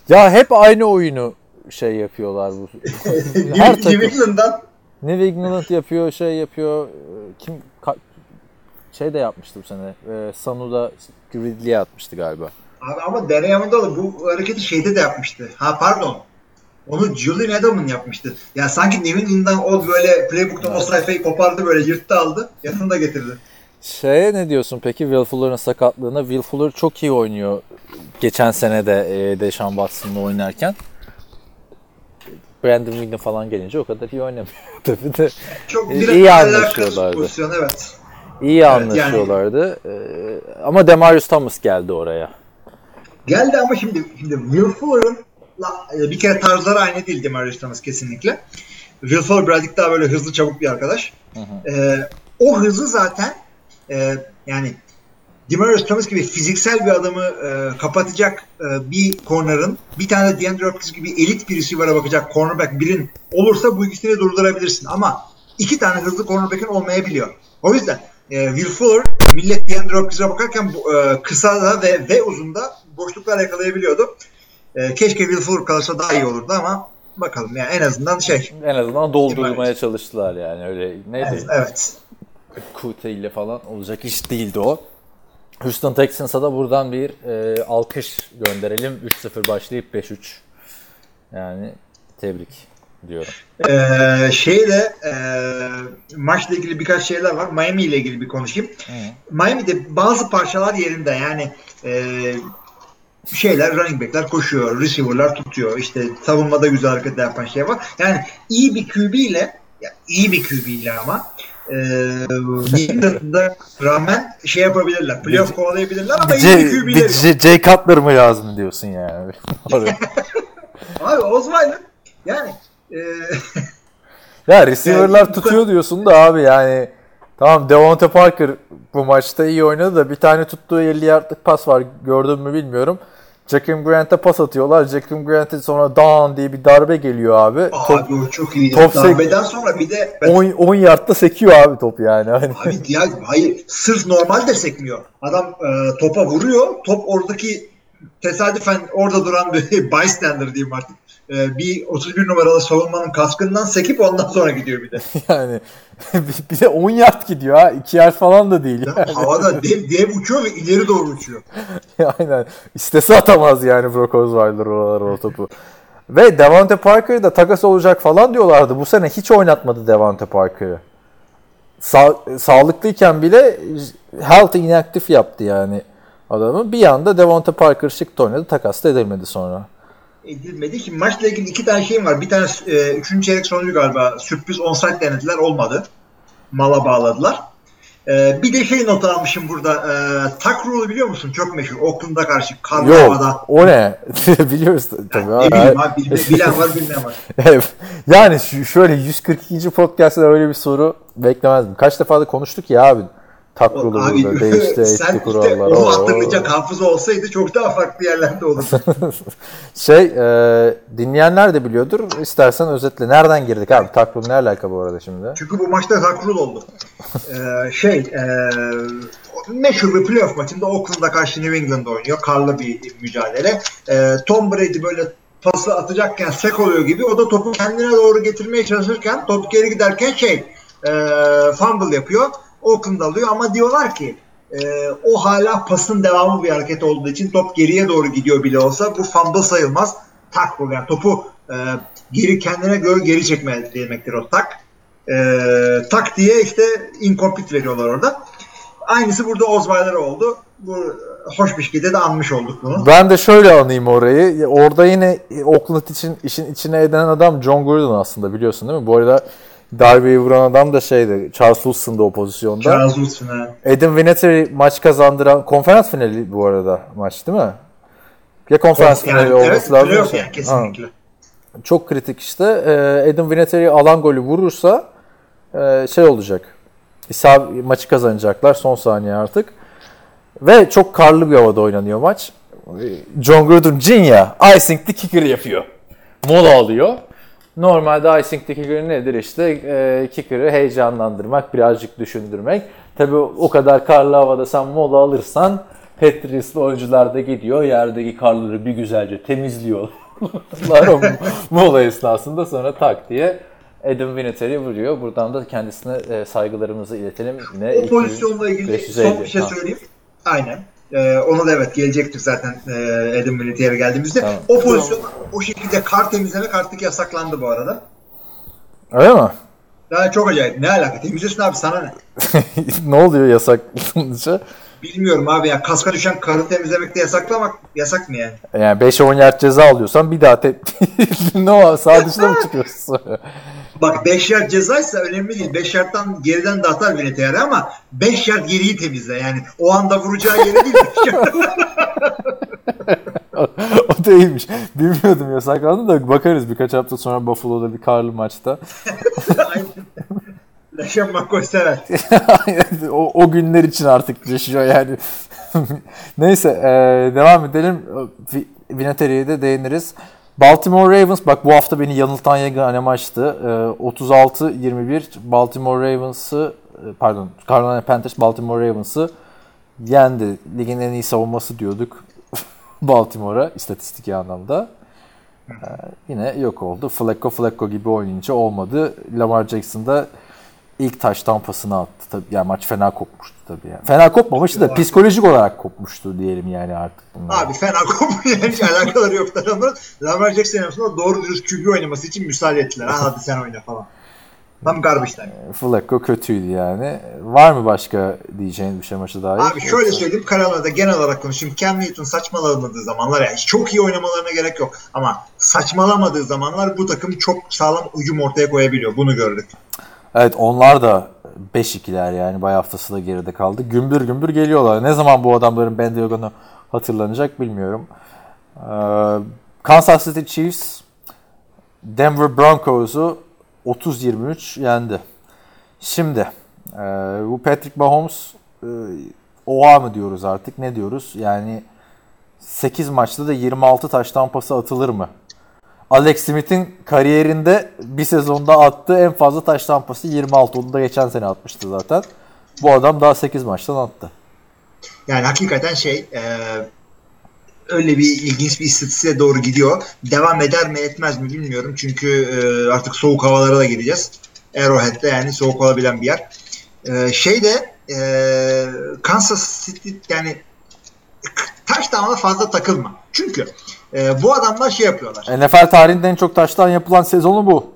Ya hep aynı oyunu şey yapıyorlar bu. Her New. England'dan New England yapıyor, şey yapıyor. Kim ka- şey de yapmıştı bu sene. E, Sanu'da Ridley'e atmıştı galiba. Abi ama Danny Amendola bu hareketi şeyde de yapmıştı. Ha pardon. Onu Julian Edelman yapmıştı. Ya sanki New England'dan o böyle playbook'tan o sayfayı kopardı böyle yırttı aldı. Yanında getirdi. Şeye ne diyorsun peki Will Fuller'ın sakatlığına? Will Fuller çok iyi oynuyor. Geçen sene de e, Deshaun Watson'la oynarken. Brandon Whedon falan gelince o kadar iyi oynamıyor tabii de. Çok İyi biraz alakasız anlaşıyorlardı. pozisyon evet. İyi Evet, anlaşıyorlardı. E, ama Demarius Thomas geldi oraya. Geldi ama şimdi şimdi Will e, bir kere tarzları aynı değil Thomas kesinlikle. Will Fuller birazcık daha böyle hızlı çabuk bir arkadaş. Ee, o hızı zaten e, yani Demarius Thomas gibi fiziksel bir adamı e, kapatacak e, bir corner'ın bir tane de DeAndre Hopkins gibi elit bir receiver'a bakacak cornerback birin olursa bu ikisini durdurabilirsin ama iki tane hızlı cornerback'in olmayabiliyor. O yüzden e, Will Fuller millet DeAndre Hopkins'e bakarken e, kısa da ve, ve uzunda boşluklar yakalayabiliyordu. E, keşke Will Fuller kalırsa daha iyi olurdu ama bakalım yani en azından şey. En azından doldurmaya çalıştılar yani öyle neydi? Evet. Kute ile falan olacak iş değildi o. Houston Texans'a da buradan bir e, alkış gönderelim. 3-0 başlayıp 5-3. Yani tebrik diyorum. Ee, şeyle e, maçla ilgili birkaç şeyler var. Miami ile ilgili bir konuşayım. Miami'de bazı parçalar yerinde yani e, şeyler running back'ler koşuyor, receiver'lar tutuyor. İşte savunmada güzel hareketler yapan şey var. Yani iyi bir QB ile ya iyi bir QB ile ama e, rağmen şey yapabilirler. Playoff kovalayabilirler ama iyi bir QB ile. J Cutler mı lazım diyorsun yani? Abi Osweiler yani e, ya receiver'lar Yani tutuyor diyorsun da abi yani tamam Devonta Parker bu maçta iyi oynadı da bir tane tuttuğu 50 yardlık pas var gördün mü bilmiyorum. Jakim Grant'a pas atıyorlar. Jakim Grant'e sonra down diye bir darbe geliyor abi. Top abi o çok iyiydi. top Darbeden sonra bir de 10, 10 yardta sekiyor abi top yani. Hani Abi ya hayır sırf normal de sekmiyor. Adam e, topa vuruyor. Top oradaki tesadüfen orada duran bir bystander diyeyim artık. E, bir 31 numaralı savunmanın kaskından sekip ondan sonra gidiyor bir de. yani bir- de 10 yard gidiyor ha. 2 yard falan da değil. Yani. Havada dev, dev uçuyor ve ileri doğru uçuyor. Aynen. İstese atamaz yani Brock Osweiler oralara o topu. Ve Devante Parker da takas olacak falan diyorlardı. Bu sene hiç oynatmadı Devante Parker'ı. Sa- sağlıklıyken bile health inactive yaptı yani adamı. Bir anda Devante Parker şık oynadı. Takas da edilmedi sonra. Edilmedi. Şimdi maçla ilgili iki tane şeyim var. Bir tane e, üçüncü çeyrek sonucu galiba sürpriz onside denediler. Olmadı. Mala bağladılar. E, bir de şey not almışım burada. E, tak rule biliyor musun? Çok meşhur. Oakland'a karşı Yok o ne? Biliyoruz tabii. Ne abi. bileyim abi bilme- bilen var bilmeyen var. Yani şöyle 142. podcast'ta öyle bir soru beklemezdim. Kaç defa da konuştuk ya abi. Takrulu burada değişti sen işte kurallar. onu Oo. hatırlayacak hafıza olsaydı çok daha farklı yerlerde olurdu. Şey e, dinleyenler de biliyordur. İstersen özetle. Nereden girdik abi? Takrul ne alaka bu arada şimdi? Çünkü bu maçta takrul oldu. Ee, şey e, meşhur bir playoff maçında Oakland'a karşı New England oynuyor. Karlı bir mücadele. Ee, Tom Brady böyle pası atacakken sek oluyor gibi. O da topu kendine doğru getirmeye çalışırken top geri giderken şey e, fumble yapıyor. Oakland alıyor ama diyorlar ki e, o hala pasın devamı bir hareket olduğu için top geriye doğru gidiyor bile olsa bu fumble sayılmaz. Tackle yani topu e, geri kendine göre geri çekme demektir o tak. E, tak diye işte incomplete veriyorlar orada. Aynısı burada Osweiler oldu. Bu hoş bir şekilde de anmış olduk bunu. Ben de şöyle anayım orayı. Orada yine Oakland için işin içine eden adam John Gordon aslında biliyorsun değil mi? Bu arada darbeyi vuran adam da şeydi. Charles Wilson'da o pozisyonda. Charles Woodson ha. Adam Vinatieri maç kazandıran konferans finali bu arada maç değil mi? Ya konferans Yani, finali olması evet, lazım. ya. yani kesinlikle. Ha, çok kritik işte. Ee, Adam Vinatieri alan golü vurursa e, şey olacak. İsab maçı kazanacaklar son saniye artık. Ve çok karlı bir havada oynanıyor maç. John Gruden Jr. icing'li kicker yapıyor. Mola alıyor. Normalde icing'li kicker nedir işte e, kicker'ı heyecanlandırmak, birazcık düşündürmek. Tabi o kadar karlı havada sen mola alırsan Patriots'lı oyuncular da gidiyor yerdeki karları bir güzelce temizliyorlar o mola esnasında sonra tak diye Adam Vinatieri vuruyor. Buradan da kendisine e, saygılarımızı iletelim. Ne? O pozisyonla ilgili 550. son bir şey söyleyeyim. Aynen. Ee, ona da evet gelecektir zaten e, Adam Vinatieri geldiğimizde. Tamam. O pozisyon o şekilde kar temizlemek artık yasaklandı bu arada. Öyle mi? Daha çok acayip. Ne alaka? Temizlesin abi sana ne? ne oluyor yasaklanınca? Bilmiyorum abi ya. Kaska düşen karı temizlemek de yasaklamak yasak mı yani? Yani 5-10 yard ceza alıyorsan bir daha te... ne o sağ dışına mı çıkıyorsun? Bak 5 yard cezaysa önemli değil. 5 yardtan geriden de atar Vinatieri ama 5 yard geriyi temizle. Yani o anda vuracağı yeri değil. o da iyiymiş. Bilmiyordum yasaklandı da bakarız birkaç hafta sonra Buffalo'da bir karlı maçta. Aynen. McCoy sever. o, o günler için artık yaşıyor yani. Neyse e, devam edelim. Vi- Vinatieri'ye de değiniriz. Baltimore Ravens bak bu hafta beni yanıltan yegane maçtı. E, 36-21 Baltimore Ravens'ı e, pardon Carolina Panthers Baltimore Ravens'ı yendi. Ligin en iyi savunması diyorduk Baltimore'a istatistik anlamda. E, yine yok oldu. Flacco Flacco gibi oynayınca olmadı. Lamar Jackson da ilk taş tampasını attı. Tabii yani maç fena kopmuştu tabii. Yani. Fena kopmamıştı da psikolojik olarak kopmuştu diyelim yani artık bunlar. Abi fena kopmuyor. Hiç alakaları yok adamların. Lamar Jackson yapısında doğru dürüst QB oynaması için müsaade ettiler. Ha hadi sen oyna falan. Tam garbage time. Flacco kötüydü yani. Var mı başka diyeceğin bir şey maçı dair? Abi şöyle söyleyeyim Carolina'da genel olarak konuşayım. Cam Newton saçmalamadığı zamanlar yani çok iyi oynamalarına gerek yok. Ama saçmalamadığı zamanlar bu takım çok sağlam hücum ortaya koyabiliyor. Bunu gördük. Evet onlar da 5-2'ler yani bay haftası da geride kaldı. Gümbür gümbür geliyorlar. Ne zaman bu adamların bandwagon'u hatırlanacak bilmiyorum. Ee, Kansas City Chiefs Denver Broncos'u 30-23 yendi. Şimdi e, bu Patrick Mahomes e, oha mı diyoruz artık ne diyoruz? Yani 8 maçta da 26 taştan pası atılır mı? Alex Smith'in kariyerinde bir sezonda attığı en fazla taş tampası 26. Onu da geçen sene atmıştı zaten. Bu adam daha 8 maçtan attı. Yani hakikaten şey e, öyle bir ilginç bir istatistiğe doğru gidiyor. Devam eder mi etmez mi bilmiyorum. Çünkü e, artık soğuk havalara da gideceğiz. Arrowhead'de yani soğuk olabilen bir yer. E, şey de e, Kansas City yani taş damla fazla takılma. Çünkü e, bu adamlar şey yapıyorlar. NFL tarihinde en çok taştan yapılan sezonu bu.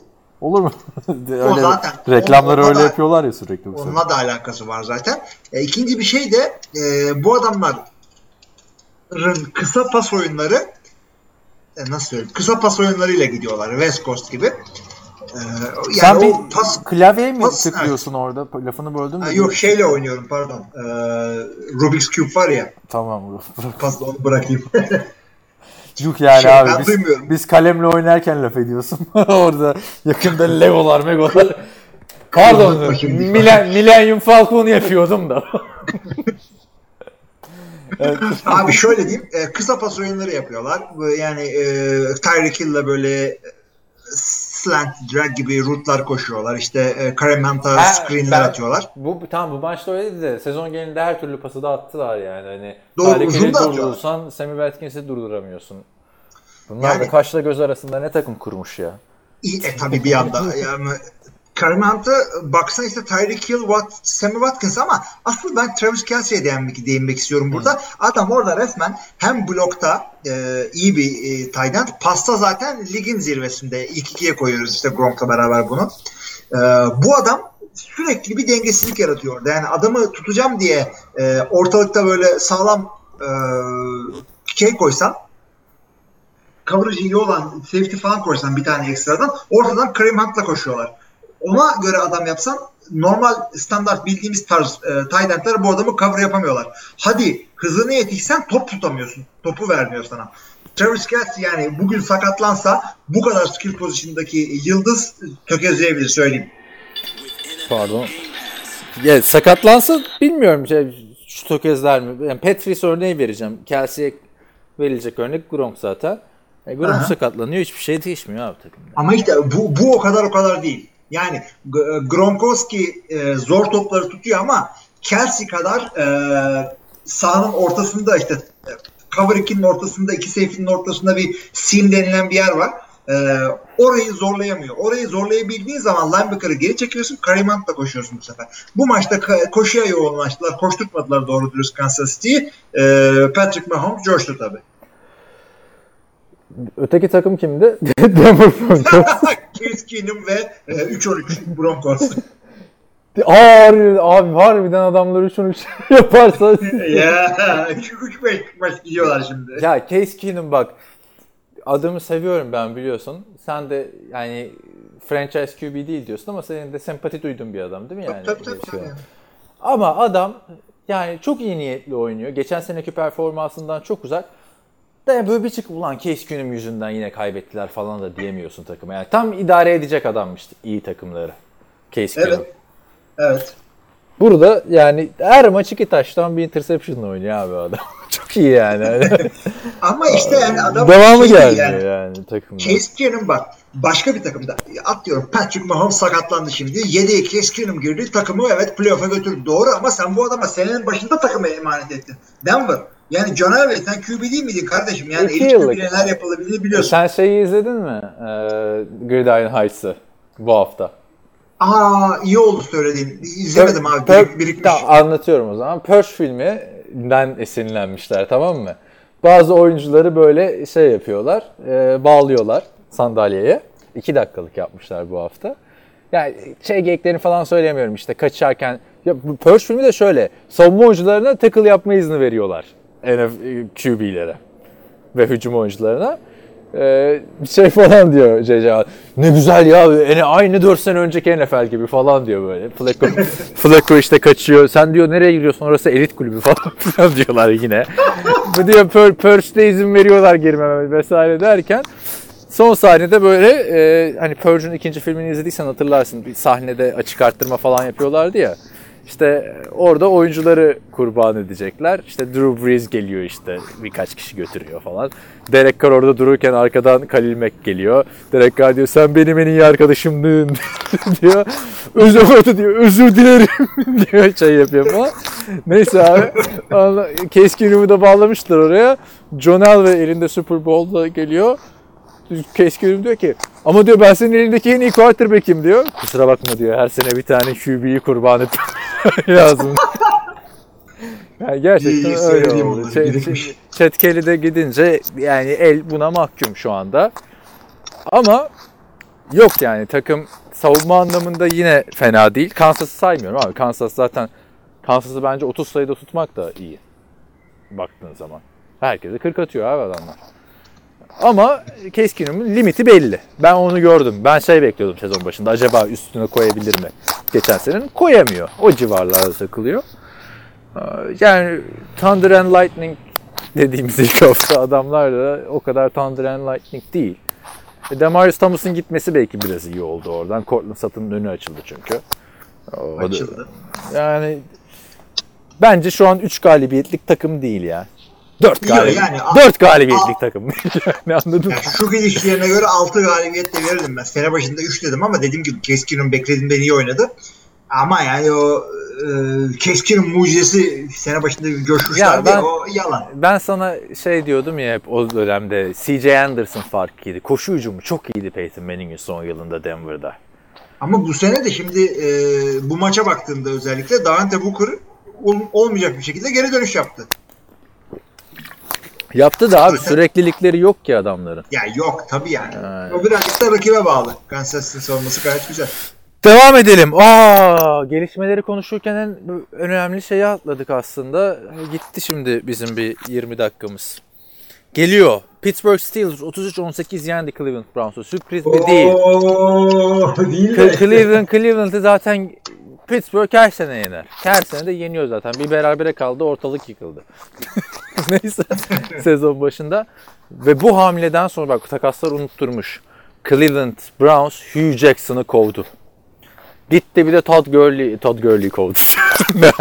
Olur mu? öyle zaten. reklamları Onunla öyle da- yapıyorlar ya sürekli. bu. Onunla da alakası var zaten. E, ikinci bir şey de e, bu adamların kısa pas oyunları e, nasıl söyleyeyim? Kısa pas oyunlarıyla gidiyorlar. West Coast gibi. E, yani Sen o bir pas klavyeye mi pas- tıklıyorsun orada? Lafını böldüm mü? Yok şeyle oynuyorum pardon. E, Rubik's Cube var ya. Tamam. Pas onu bırakayım. Yuh yani Şey, abi. Biz, duymuyorum. biz kalemle oynarken laf ediyorsun. Orada yakında legolar megolar. Pardon. Milen, Millennium Falcon yapıyordum da. Abi şöyle diyeyim. e, kısa pas oyunları yapıyorlar. Yani e, Tyreek Hill'le böyle slant drag gibi rootlar koşuyorlar. İşte e, Ha, screenler ben- atıyorlar. Bu tamam bu maçta öyleydi de sezon genelinde her türlü pası da attılar yani. Hani Doğru, uzun da durdurursan Sammy Watkins'i durduramıyorsun. Bunlar Yani- da kaşla göz arasında ne takım kurmuş ya. İyi, e tabii bir anda. Yani Kareem Hunt'a baksana işte Tyreek Hill, Watt, Sammy Watkins ama asıl ben Travis Kelsey'e değinmek, değinmek istiyorum burada. Adam orada resmen hem blokta e, iyi bir e, tight end, pasta zaten ligin zirvesinde. İlk ikiye koyuyoruz işte Gronk'la beraber bunu. E, bu adam sürekli bir dengesizlik yaratıyor orada. Yani adamı tutacağım diye e, ortalıkta böyle sağlam e, şey koysam coverage iyi olan safety falan koysan bir tane ekstradan ortadan Kareem Hunt'la koşuyorlar. Ona göre adam yapsan normal standart bildiğimiz tarz e, tight endler bu adamı cover yapamıyorlar. Hadi hızını yetişsen top tutamıyorsun. Topu vermiyor sana. Travis Kelsey yani bugün sakatlansa bu kadar skill pozisyondaki yıldız tökezleyebilir söyleyeyim. Pardon. Ya sakatlansa bilmiyorum şey, şu tökezler mi? Yani Patrice örneği vereceğim. Kelsey'e verilecek örnek Gronk zaten. E, Gronk Aha. sakatlanıyor hiçbir şey değişmiyor abi takımda. Ama işte bu, bu o kadar o kadar değil. Yani G- Gronkowski e, zor topları tutuyor ama Kelsey kadar e, sahanın ortasında işte e, cover 2'nin ortasında iki safety'nin ortasında bir seam denilen bir yer var. E, orayı zorlayamıyor. Orayı zorlayabildiğin zaman linebacker'ı geri çekiyorsun. Kareem Hunt'la koşuyorsun bu sefer. Bu maçta koşuya yoğunlaştılar. Koşturtmadılar doğru dürüst Kansas City'yi. E, Patrick Mahomes coştu tabii. Öteki takım kimdi? Denver Broncos. Case Keenum ve e, 3-13 Broncos. Ağır, abi harbiden adamlar 3-13 yaparsa. ya 3-5 maç gidiyorlar şimdi. ya Case Keenum bak adamı seviyorum ben biliyorsun. Sen de yani franchise QB değil diyorsun ama senin de sempati duyduğun bir adam değil mi yani? tabii tabii. Tabii. Ama adam yani çok iyi niyetli oynuyor. Geçen seneki performansından çok uzak. Da böyle bir çıkıp ulan Case yüzünden yine kaybettiler falan da diyemiyorsun takıma. Yani tam idare edecek adammıştı iyi takımları. Case. Evet. Evet. Burada yani her maç iki taştan bir interception'la oynuyor abi adam. Çok iyi yani. Ama işte yani adam Devamı şey gelmiyor yani. yani, takımda. Case Keenum bak başka bir takımda atıyorum Patrick Mahomes sakatlandı şimdi. Yedeğe Case Keenum girdi. Takımı evet playoff'a götürdü. Doğru ama sen bu adama senenin başında takıma emanet ettin. Denver. Yani Elway sen QB değil miydin kardeşim? Yani İki elit neler yapılabildiğini biliyorsun. Sen şeyi izledin mi? Ee, Gridiron Heights'ı bu hafta. Aa iyi oldu söylediğin. İzlemedim abi. Per- Birik, birikmiş. Tamam, anlatıyorum o zaman. Purge filminden esinlenmişler tamam mı? Bazı oyuncuları böyle şey yapıyorlar, e, bağlıyorlar sandalyeye. İki dakikalık yapmışlar bu hafta. Yani şey geyiklerini falan söylemiyorum işte kaçarken. Ya bu Purge filmi de şöyle. Savunma oyuncularına tackle yapma izni veriyorlar. NF QB'lere ve hücum oyuncularına. Ee, bir şey falan diyor JJ. Ne güzel ya yani aynı 4 sene önceki NFL gibi falan diyor böyle. Flacco, Flacco işte kaçıyor. Sen diyor nereye giriyorsun orası elit kulübü falan filan diyorlar yine. Bu diyor Pur Purge'de izin veriyorlar girmeme vesaire derken son sahnede böyle e, hani Purge'ün ikinci filmini izlediysen hatırlarsın bir sahnede açık arttırma falan yapıyorlardı ya. İşte orada oyuncuları kurban edecekler. İşte Drew Brees geliyor işte birkaç kişi götürüyor falan. Derek Carr orada dururken arkadan Khalil Mack geliyor. Derek Carr diyor sen benim en iyi arkadaşımdın diyor. Özür diyor özür dilerim diyor şey yapıyor falan. Neyse abi. Keenum'u da bağlamışlar oraya. John Elway elinde Super Bowl'da geliyor. Keenum diyor ki ama diyor ben senin elindeki en iyi quarterback'im diyor. Kusura bakma diyor her sene bir tane QB'yi kurban et lazım. Yani gerçekten İyi, öyle söylediğim oldu. Chet Kelly de gidince yani el buna mahkum şu anda. Ama yok yani takım savunma anlamında yine fena değil. Kansas'ı saymıyorum abi. Kansas zaten Kansas'ı bence 30 sayıda tutmak da iyi. Baktığın zaman. Herkese 40 atıyor abi adamlar. Ama Case Keenum'un limiti belli. Ben onu gördüm. Ben şey bekliyordum sezon başında. Acaba üstüne koyabilir mi? Geçen senenin koyamıyor. O civarlarda takılıyor. Ee, Yani Thunder and Lightning dediğimiz ilk hafta adamlar da o kadar Thunder and Lightning değil. E, Demarius Thomas'ın gitmesi belki biraz iyi oldu oradan. Cortland Sutton'ın önü açıldı çünkü. O da- Açıldı. Yani bence şu an 3 galibiyetlik takım değil ya. 4 Yok, galibiyet. yani- 4 galibiyetlik takım. yani anladın? Yani şu gidişlerine göre 6 galibiyet de verirdim ben. Sene başında 3 dedim ama dediğim gibi Keskin'in beklediğimden iyi oynadı. Ama yani o e, Keskin'in mucizesi sene başında coşmuşlardı Ya ya, ben- o yalan. Ben sana şey diyordum ya hep o dönemde CJ Anderson farkıydı. Koşu hücumu çok iyiydi Peyton Manning'in son yılında Denver'da. Ama bu sene de şimdi e, bu maça baktığında özellikle Davante Booker ol- olmayacak bir şekilde geri dönüş yaptı. Yaptı da abi süreklilikleri yok ki adamların. Ya yok tabii yani. O birazcık da rakibe bağlı. Kansas City savunması gayet güzel. Devam edelim. Aa, gelişmeleri konuşurken en önemli şeyi atladık aslında. Gitti şimdi bizim bir 20 dakikamız. Geliyor. Pittsburgh Steelers 33-18 yendi Cleveland Browns'u. Sürpriz bir değil. Oo, değil Cle- Cleveland Cleveland'ı zaten Pittsburgh her sene yener. Her sene de yeniyor zaten. Bir berabere kaldı ortalık yıkıldı. Neyse sezon başında. Ve bu hamleden sonra bak takaslar unutturmuş. Cleveland Browns Hugh Jackson'ı kovdu. Gitti bir de Todd Gurley, Todd Gurley kovdu.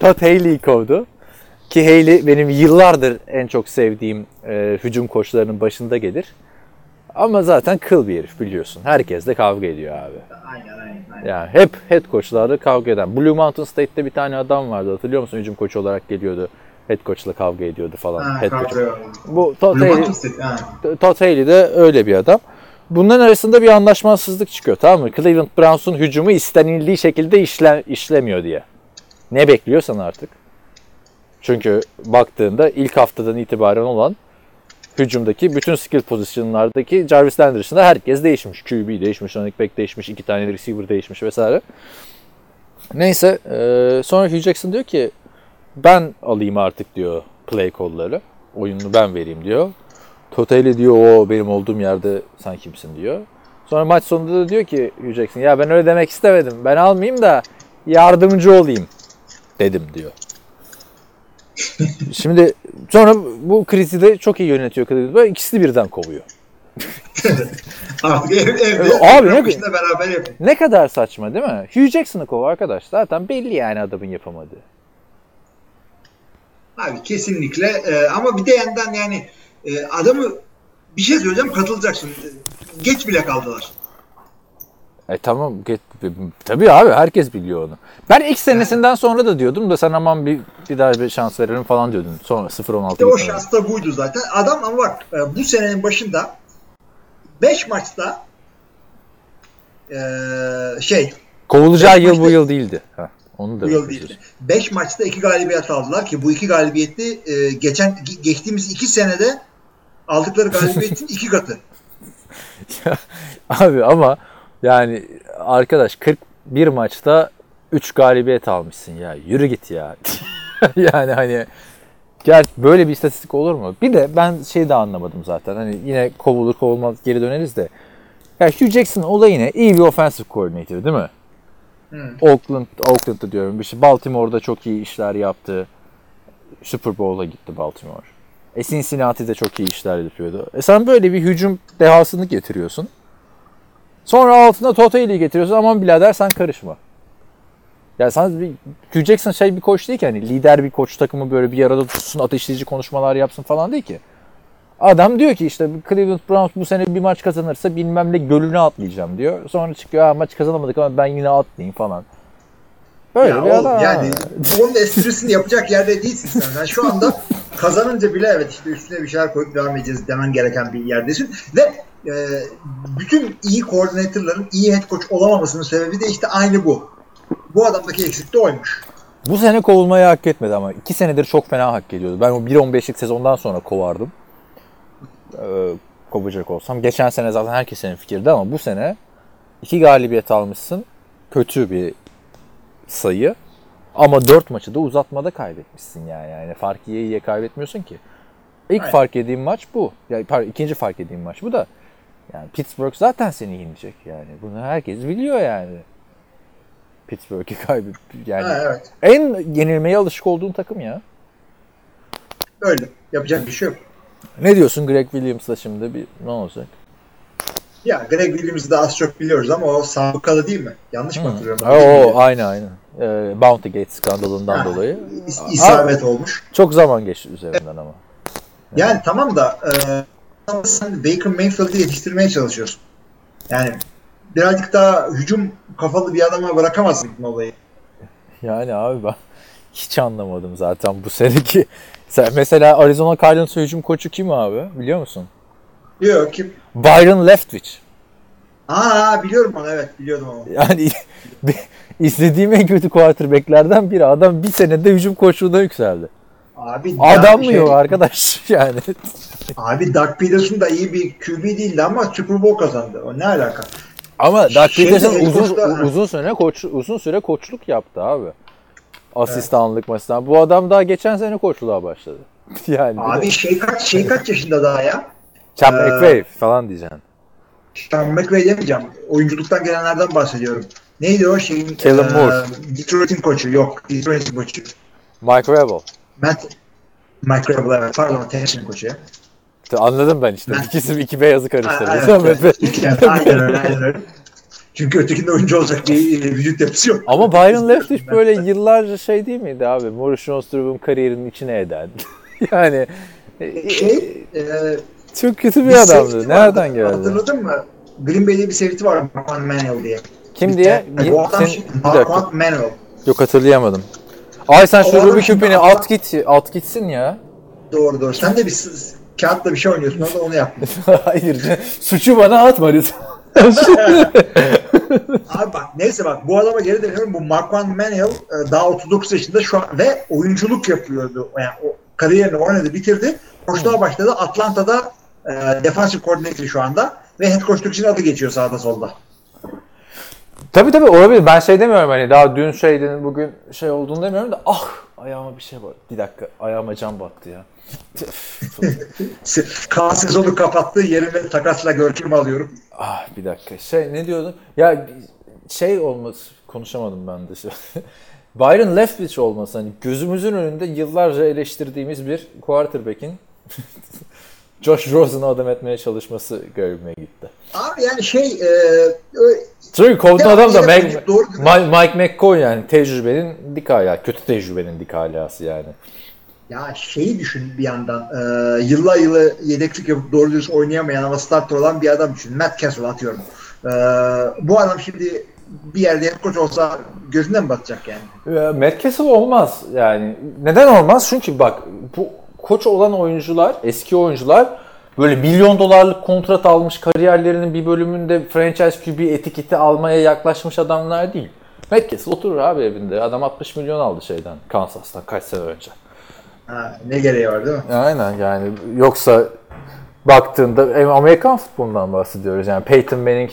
Todd Haley'i kovdu. Ki Haley benim yıllardır en çok sevdiğim e, hücum koçlarının başında gelir. Ama zaten kıl bir herif biliyorsun. Herkes de kavga ediyor abi. Aynen aynen. aynen. Yani hep head coachlarla kavga eden. Blue Mountain State'te bir tane adam vardı hatırlıyor musun? Hücum koçu olarak geliyordu. Head coach'la kavga ediyordu falan. Ha, head coach. Bu Todd Haley. Todd Haley de öyle bir adam. Bunların arasında bir anlaşmazsızlık çıkıyor tamam mı? Cleveland Browns'un hücumu istenildiği şekilde işle, işlemiyor diye. Ne bekliyorsan artık. Çünkü baktığında ilk haftadan itibaren olan hücumdaki bütün skill pozisyonlardaki Jarvis Landry dışında herkes değişmiş. QB değişmiş, running back değişmiş, iki tane receiver değişmiş vesaire. Neyse e, sonra Hugh Jackson diyor ki ben alayım artık diyor play call'ları. Oyununu ben vereyim diyor. Totali diyor o benim olduğum yerde sen kimsin diyor. Sonra maç sonunda da diyor ki Hugh Jackson ya ben öyle demek istemedim. Ben almayayım da yardımcı olayım dedim diyor. Şimdi sonra bu krizi de çok iyi yönetiyor ve ikisi birden kovuyor. Artık ev, evde Abi ne- beraber yapın. Ne kadar saçma değil mi? Hugh Jackson'ı kov arkadaş. Zaten belli yani adamın yapamadığı. Abi kesinlikle Ee, ama bir de yandan yani e, adamı bir şey söyleyeceğim katılacaksın. Geç bile kaldılar. E tamam. Tabii abi herkes biliyor onu. Ben ilk senesinden sonra da diyordum da sen aman bir, bir daha bir şans verelim falan diyordun. Sonra 0-16 İşte o şans da buydu zaten. Adam ama bak e, bu senenin başında 5 maçta e, şey Kovulacağı yıl bu maçta- yıl değildi. Heh, onu da bu yıl değildi. 5 maçta 2 galibiyet aldılar ki bu iki galibiyeti e, geçen ge- geçtiğimiz 2 senede aldıkları galibiyetin iki katı. Abi ama yani arkadaş 41 maçta 3 galibiyet almışsın ya. Yürü git ya. yani hani gel böyle bir istatistik olur mu? Bir de ben şey de anlamadım zaten. Hani yine kovulur kovulmaz geri döneriz de. Ya Hugh Jackson olayı ne? İyi bir offensive coordinator değil mi? Oakland, Oakland'da diyorum. Bir şey. Baltimore'da çok iyi işler yaptı. Super Bowl'a gitti Baltimore. E Cincinnati'de çok iyi işler yapıyordu. E sen böyle bir hücum dehasını getiriyorsun. Sonra altına Totali'yi getiriyorsun. Aman birader sen karışma. Ya sen bir, Hugh şey bir koç değil ki hani lider bir koç takımı böyle bir arada tutsun ateşleyici konuşmalar yapsın falan değil ki. Adam diyor ki işte Cleveland Browns bu sene bir maç kazanırsa bilmem ne gölüne atlayacağım diyor. Sonra çıkıyor maç kazanamadık ama ben yine atlayayım falan. Böyle Ya bir oğlum, adam. yani onun esprisini yapacak yerde değilsin sen. Sen şu anda kazanınca bile evet işte üstüne bir şeyler koyup devam edeceğiz demen gereken bir yerdesin. Ve e, bütün iyi koordinatörlerin iyi head coach olamamasının sebebi de işte aynı bu. Bu adamdaki eksik de oymuş. Bu sene kovulmayı hak etmedi ama iki senedir çok fena hak ediyordu. Ben o 1-15'lik sezondan sonra kovardım. Ee, kovacak olsam. Geçen sene zaten herkesin fikirdi ama bu sene iki galibiyet almışsın. Kötü bir sayı. Ama dört maçı da uzatmada kaybetmişsin yani. yani fark yiye yiye kaybetmiyorsun ki. İlk Aynen. fark yediğim maç bu. Yani pardon, ikinci fark yediğim maç bu da. Yani Pittsburgh zaten seni yenecek yani. Bunu herkes biliyor yani. Pittsburgh'i kaybet yani Ha, evet. en yenilmeye alışık olduğun takım ya. Öyle. Yapacak bir şey yok. Ne diyorsun Greg Williams'la şimdi bir ne olacak? Ya Greg Williams'ı da az çok biliyoruz ama o sabıkalı değil mi? Yanlış mı hatırlıyorum? Ha, o aynı aynı. Ee, Bounty Gate skandalından Ha. dolayı. İs- isabet olmuş. Çok zaman geçti üzerinden ama. Yani tamam da e, sen Baker Mayfield'ı yetiştirmeye çalışıyorsun. Yani birazcık daha hücum kafalı bir adama bırakamazsın olayı. Yani abi ben hiç anlamadım zaten bu seneki. Sen mesela Arizona Cardinals hücum koçu kim abi? Biliyor musun? Yok kim? Byron Leftwich. Aa biliyorum onu evet biliyordum onu. Yani izlediğim en kötü quarterback'lerden biri. Adam bir senede hücum koçluğuna yükseldi. Abi Adam mı yok arkadaş yani? Abi Doug Peterson da iyi bir QB değildi ama Super Bowl kazandı. O ne alaka? Ama Doug Şey Peterson uzun, da- uzun süre koç uzun süre koçluk yaptı abi. Asistanlık mesela. Bu adam daha geçen sene koçluğa başladı. yani Abi şey kaç şey kaç yaşında daha ya? Sean Ee, McVay falan diyeceksin. Sean McVay demeyeceğim. Oyunculuktan gelenlerden bahsediyorum. Neydi o şeyin? Kellen e, Moore. Detroit'in koçu. Yok. Detroit'in koçu. Mike Rebel. Matt Mike Rabel evet. Pardon. Tennessee'nin koçu ya. Anladım ben işte. Ben- İkisi iki beyazı karıştırdım. Evet, evet. Yani aynen öyle. Aynen öyle. Çünkü ötekinde oyuncu olacak bir e, vücut yapısı yok. Ama Byron Leftwich böyle yıllarca şey değil miydi abi? Maurice Jones-Drewe'un kariyerinin içine eden. yani e, Şey, e, çok kötü bir bir adamdı. Nereden vardı. geldi? Hatırladın mı? Green Bay'de bir safety var. Marquand Manuel diye. Kim diye? Bir, Bir- bu adam sen- bir dakika. Marquand Manuel. Yok hatırlayamadım. Ay sen şu adam şimdi küpünü at git, at gitsin ya. Doğru doğru. Sen de bir kağıtla bir şey oynuyorsun. O da onu yaptın. Hayır, suçu bana atma lütfen. Abi bak neyse bak bu adama geri dönüyorum. Bu Marquand Manuel e, daha 39 yaşında şu an ve oyunculuk yapıyordu. Yani o kariyerini oynadı bitirdi. Koçluğa başladı. Atlanta'da e, defensive coordinator şu anda ve head coachluk için adı geçiyor sağda solda. Tabii tabii olabilir. Ben şey demiyorum hani daha dün şeyden bugün şey olduğunu demiyorum da ah ayağıma bir şey var. Bir dakika ayağıma cam battı ya. Kaan sezonu kapattığı yerine takasla görkemi alıyorum. Ah bir dakika. Şey ne diyordum? Ya şey olmaz konuşamadım ben de. Byron Leftwich olması hani gözümüzün önünde yıllarca eleştirdiğimiz bir quarterback'in Josh Rosen'ı adam etmeye çalışması garibime gitti. Abi yani şey e, Çünkü kovduğun adam da Mac-? Mike, McCoy yani tecrübenin dik hala, kötü tecrübenin dik halası yani. ya şeyi düşün bir yandan e, yılla yılı yedeklik yapıp doğru düz oynayamayan ama starter olan bir adam düşün. Matt Cassel atıyorum. E, bu adam şimdi bir yerde head coach olsa gözünden mi batacak yani? Ya, Matt Cassel olmaz yani. Neden olmaz? Çünkü bak bu koç olan oyuncular, eski oyuncular böyle milyon dolarlık kontrat almış kariyerlerinin bir bölümünde franchise QB etiketi almaya yaklaşmış adamlar değil. Cassel oturur abi evinde. Adam 60 milyon aldı şeyden, Kansas'tan kaç sene önce. Ha, ne gereği var değil mi? Aynen yani yoksa baktığında hem Amerikan futbolundan bahsediyoruz. Yani Peyton Manning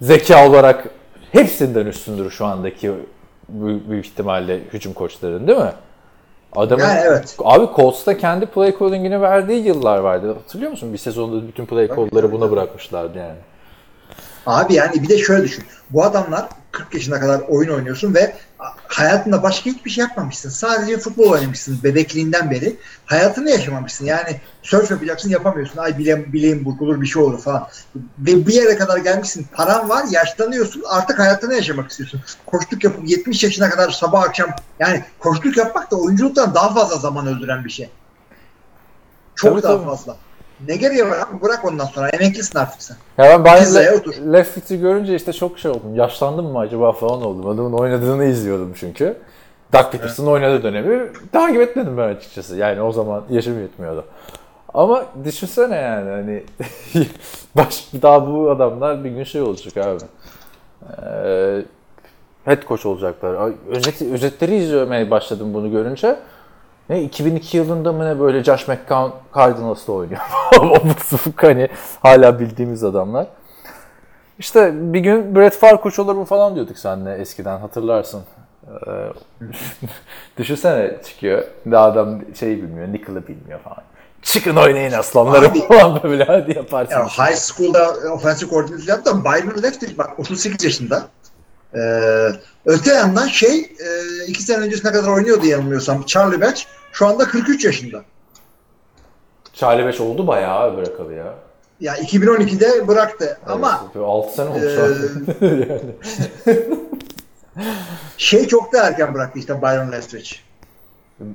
zeka olarak hepsinden üstündür şu andaki büyük ihtimalle hücum koçların değil mi? Adamın, Yani evet. Abi Colts'ta kendi play calling'ini verdiği yıllar vardı. Hatırlıyor musun? Bir sezonda bütün play call'ları buna bırakmışlardı yani. Abi yani bir de şöyle düşün. Bu adamlar 40 yaşına kadar oyun oynuyorsun ve hayatında başka hiçbir şey yapmamışsın. Sadece futbol oynamışsın bebekliğinden beri. Hayatını yaşamamışsın. Yani surf yapacaksın yapamıyorsun. Ay bileğim, bileğim burkulur bir şey olur falan. Ve bir yere kadar gelmişsin. Paran var yaşlanıyorsun. Artık hayatını yaşamak istiyorsun. Koştuk yapıp 70 yaşına kadar sabah akşam yani koştuk yapmak da oyunculuktan daha fazla zaman öldüren bir şey. Çok Tabii, daha tabii. fazla. Ne gereği var abi? Bırak ondan sonra. Emeklisin artık sen. Ya ben otur. Le- Leftwich'i görünce işte çok şey oldum. Yaşlandım mı acaba falan oldum. Adamın oynadığını izliyordum çünkü. Doug Peterson'ın oynadığı dönemi takip etmedim ben açıkçası. Yani o zaman yaşım yetmiyordu. Ama düşünsene yani hani baş, daha bu adamlar bir gün şey olacak abi. Ee, head coach olacaklar. Özet, özetleri izlemeye başladım bunu görünce. Ne 2002 yılında mı ne böyle Josh McCown Cardinals'ta oynuyor. Abuk subuk hani hala bildiğimiz adamlar. İşte bir gün Brett Favre koç olur mu falan diyorduk seninle eskiden hatırlarsın. Ee, düşünsene çıkıyor. Daha adam şey bilmiyor, nickel'ı bilmiyor falan. Çıkın oynayın aslanlarım Abi- falan böyle hadi yaparsın. Ya high school'da offensive coordinator yaptı da Byron Leftwich bak 38 yaşında. Ee, öte yandan şey e, iki sene öncesine kadar oynuyordu yanılmıyorsam Charlie Batch şu anda 43 yaşında. Charlie Beş oldu bayağı bırakalı ya. Ya 2012'de bıraktı ama Evet, 6 sene olmuş yani. şey çok da erken bıraktı işte Byron Leftwich.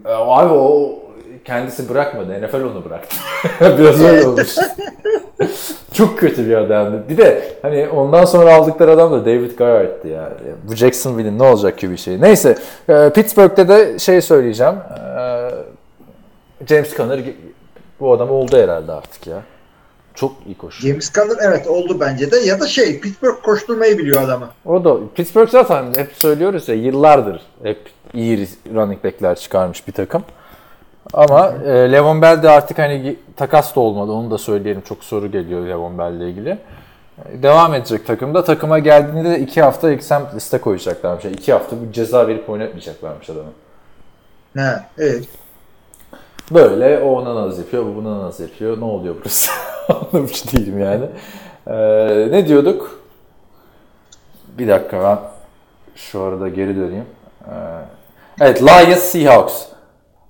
E, Abi o kendisi bırakmadı. NFL onu bıraktı. Biraz öyle olmuş. Çok kötü bir adamdı. Bir de hani ondan sonra aldıkları adam da David Garrett'ti ya. Bu Jacksonville'in ne olacak ki bir şey. Neyse. e, Pittsburgh'te de şey söyleyeceğim. E, James Conner bu adam oldu herhalde artık ya. Çok iyi koşuyor. James Conner evet oldu bence de ya da şey Pittsburgh koşturmayı biliyor adamı. O da Pittsburgh zaten hep söylüyoruz ya yıllardır hep iyi running back'ler çıkarmış bir takım. Ama e, Levon Bell de artık hani takas da olmadı. Onu da söyleyelim. Çok soru geliyor Levon Bell ile ilgili. E, Devam edecek takımda. Takıma geldiğinde de iki hafta exempt liste koyacaklarmış. Yani iki hafta bir ceza verip oynatmayacaklarmış adamı. He, evet. Böyle o ona naz yapıyor, bu buna naz yapıyor. Ne oluyor burası? Anlamış değilim yani. E, ne diyorduk? Bir dakika ben şu arada geri döneyim. E, evet Lions Seahawks.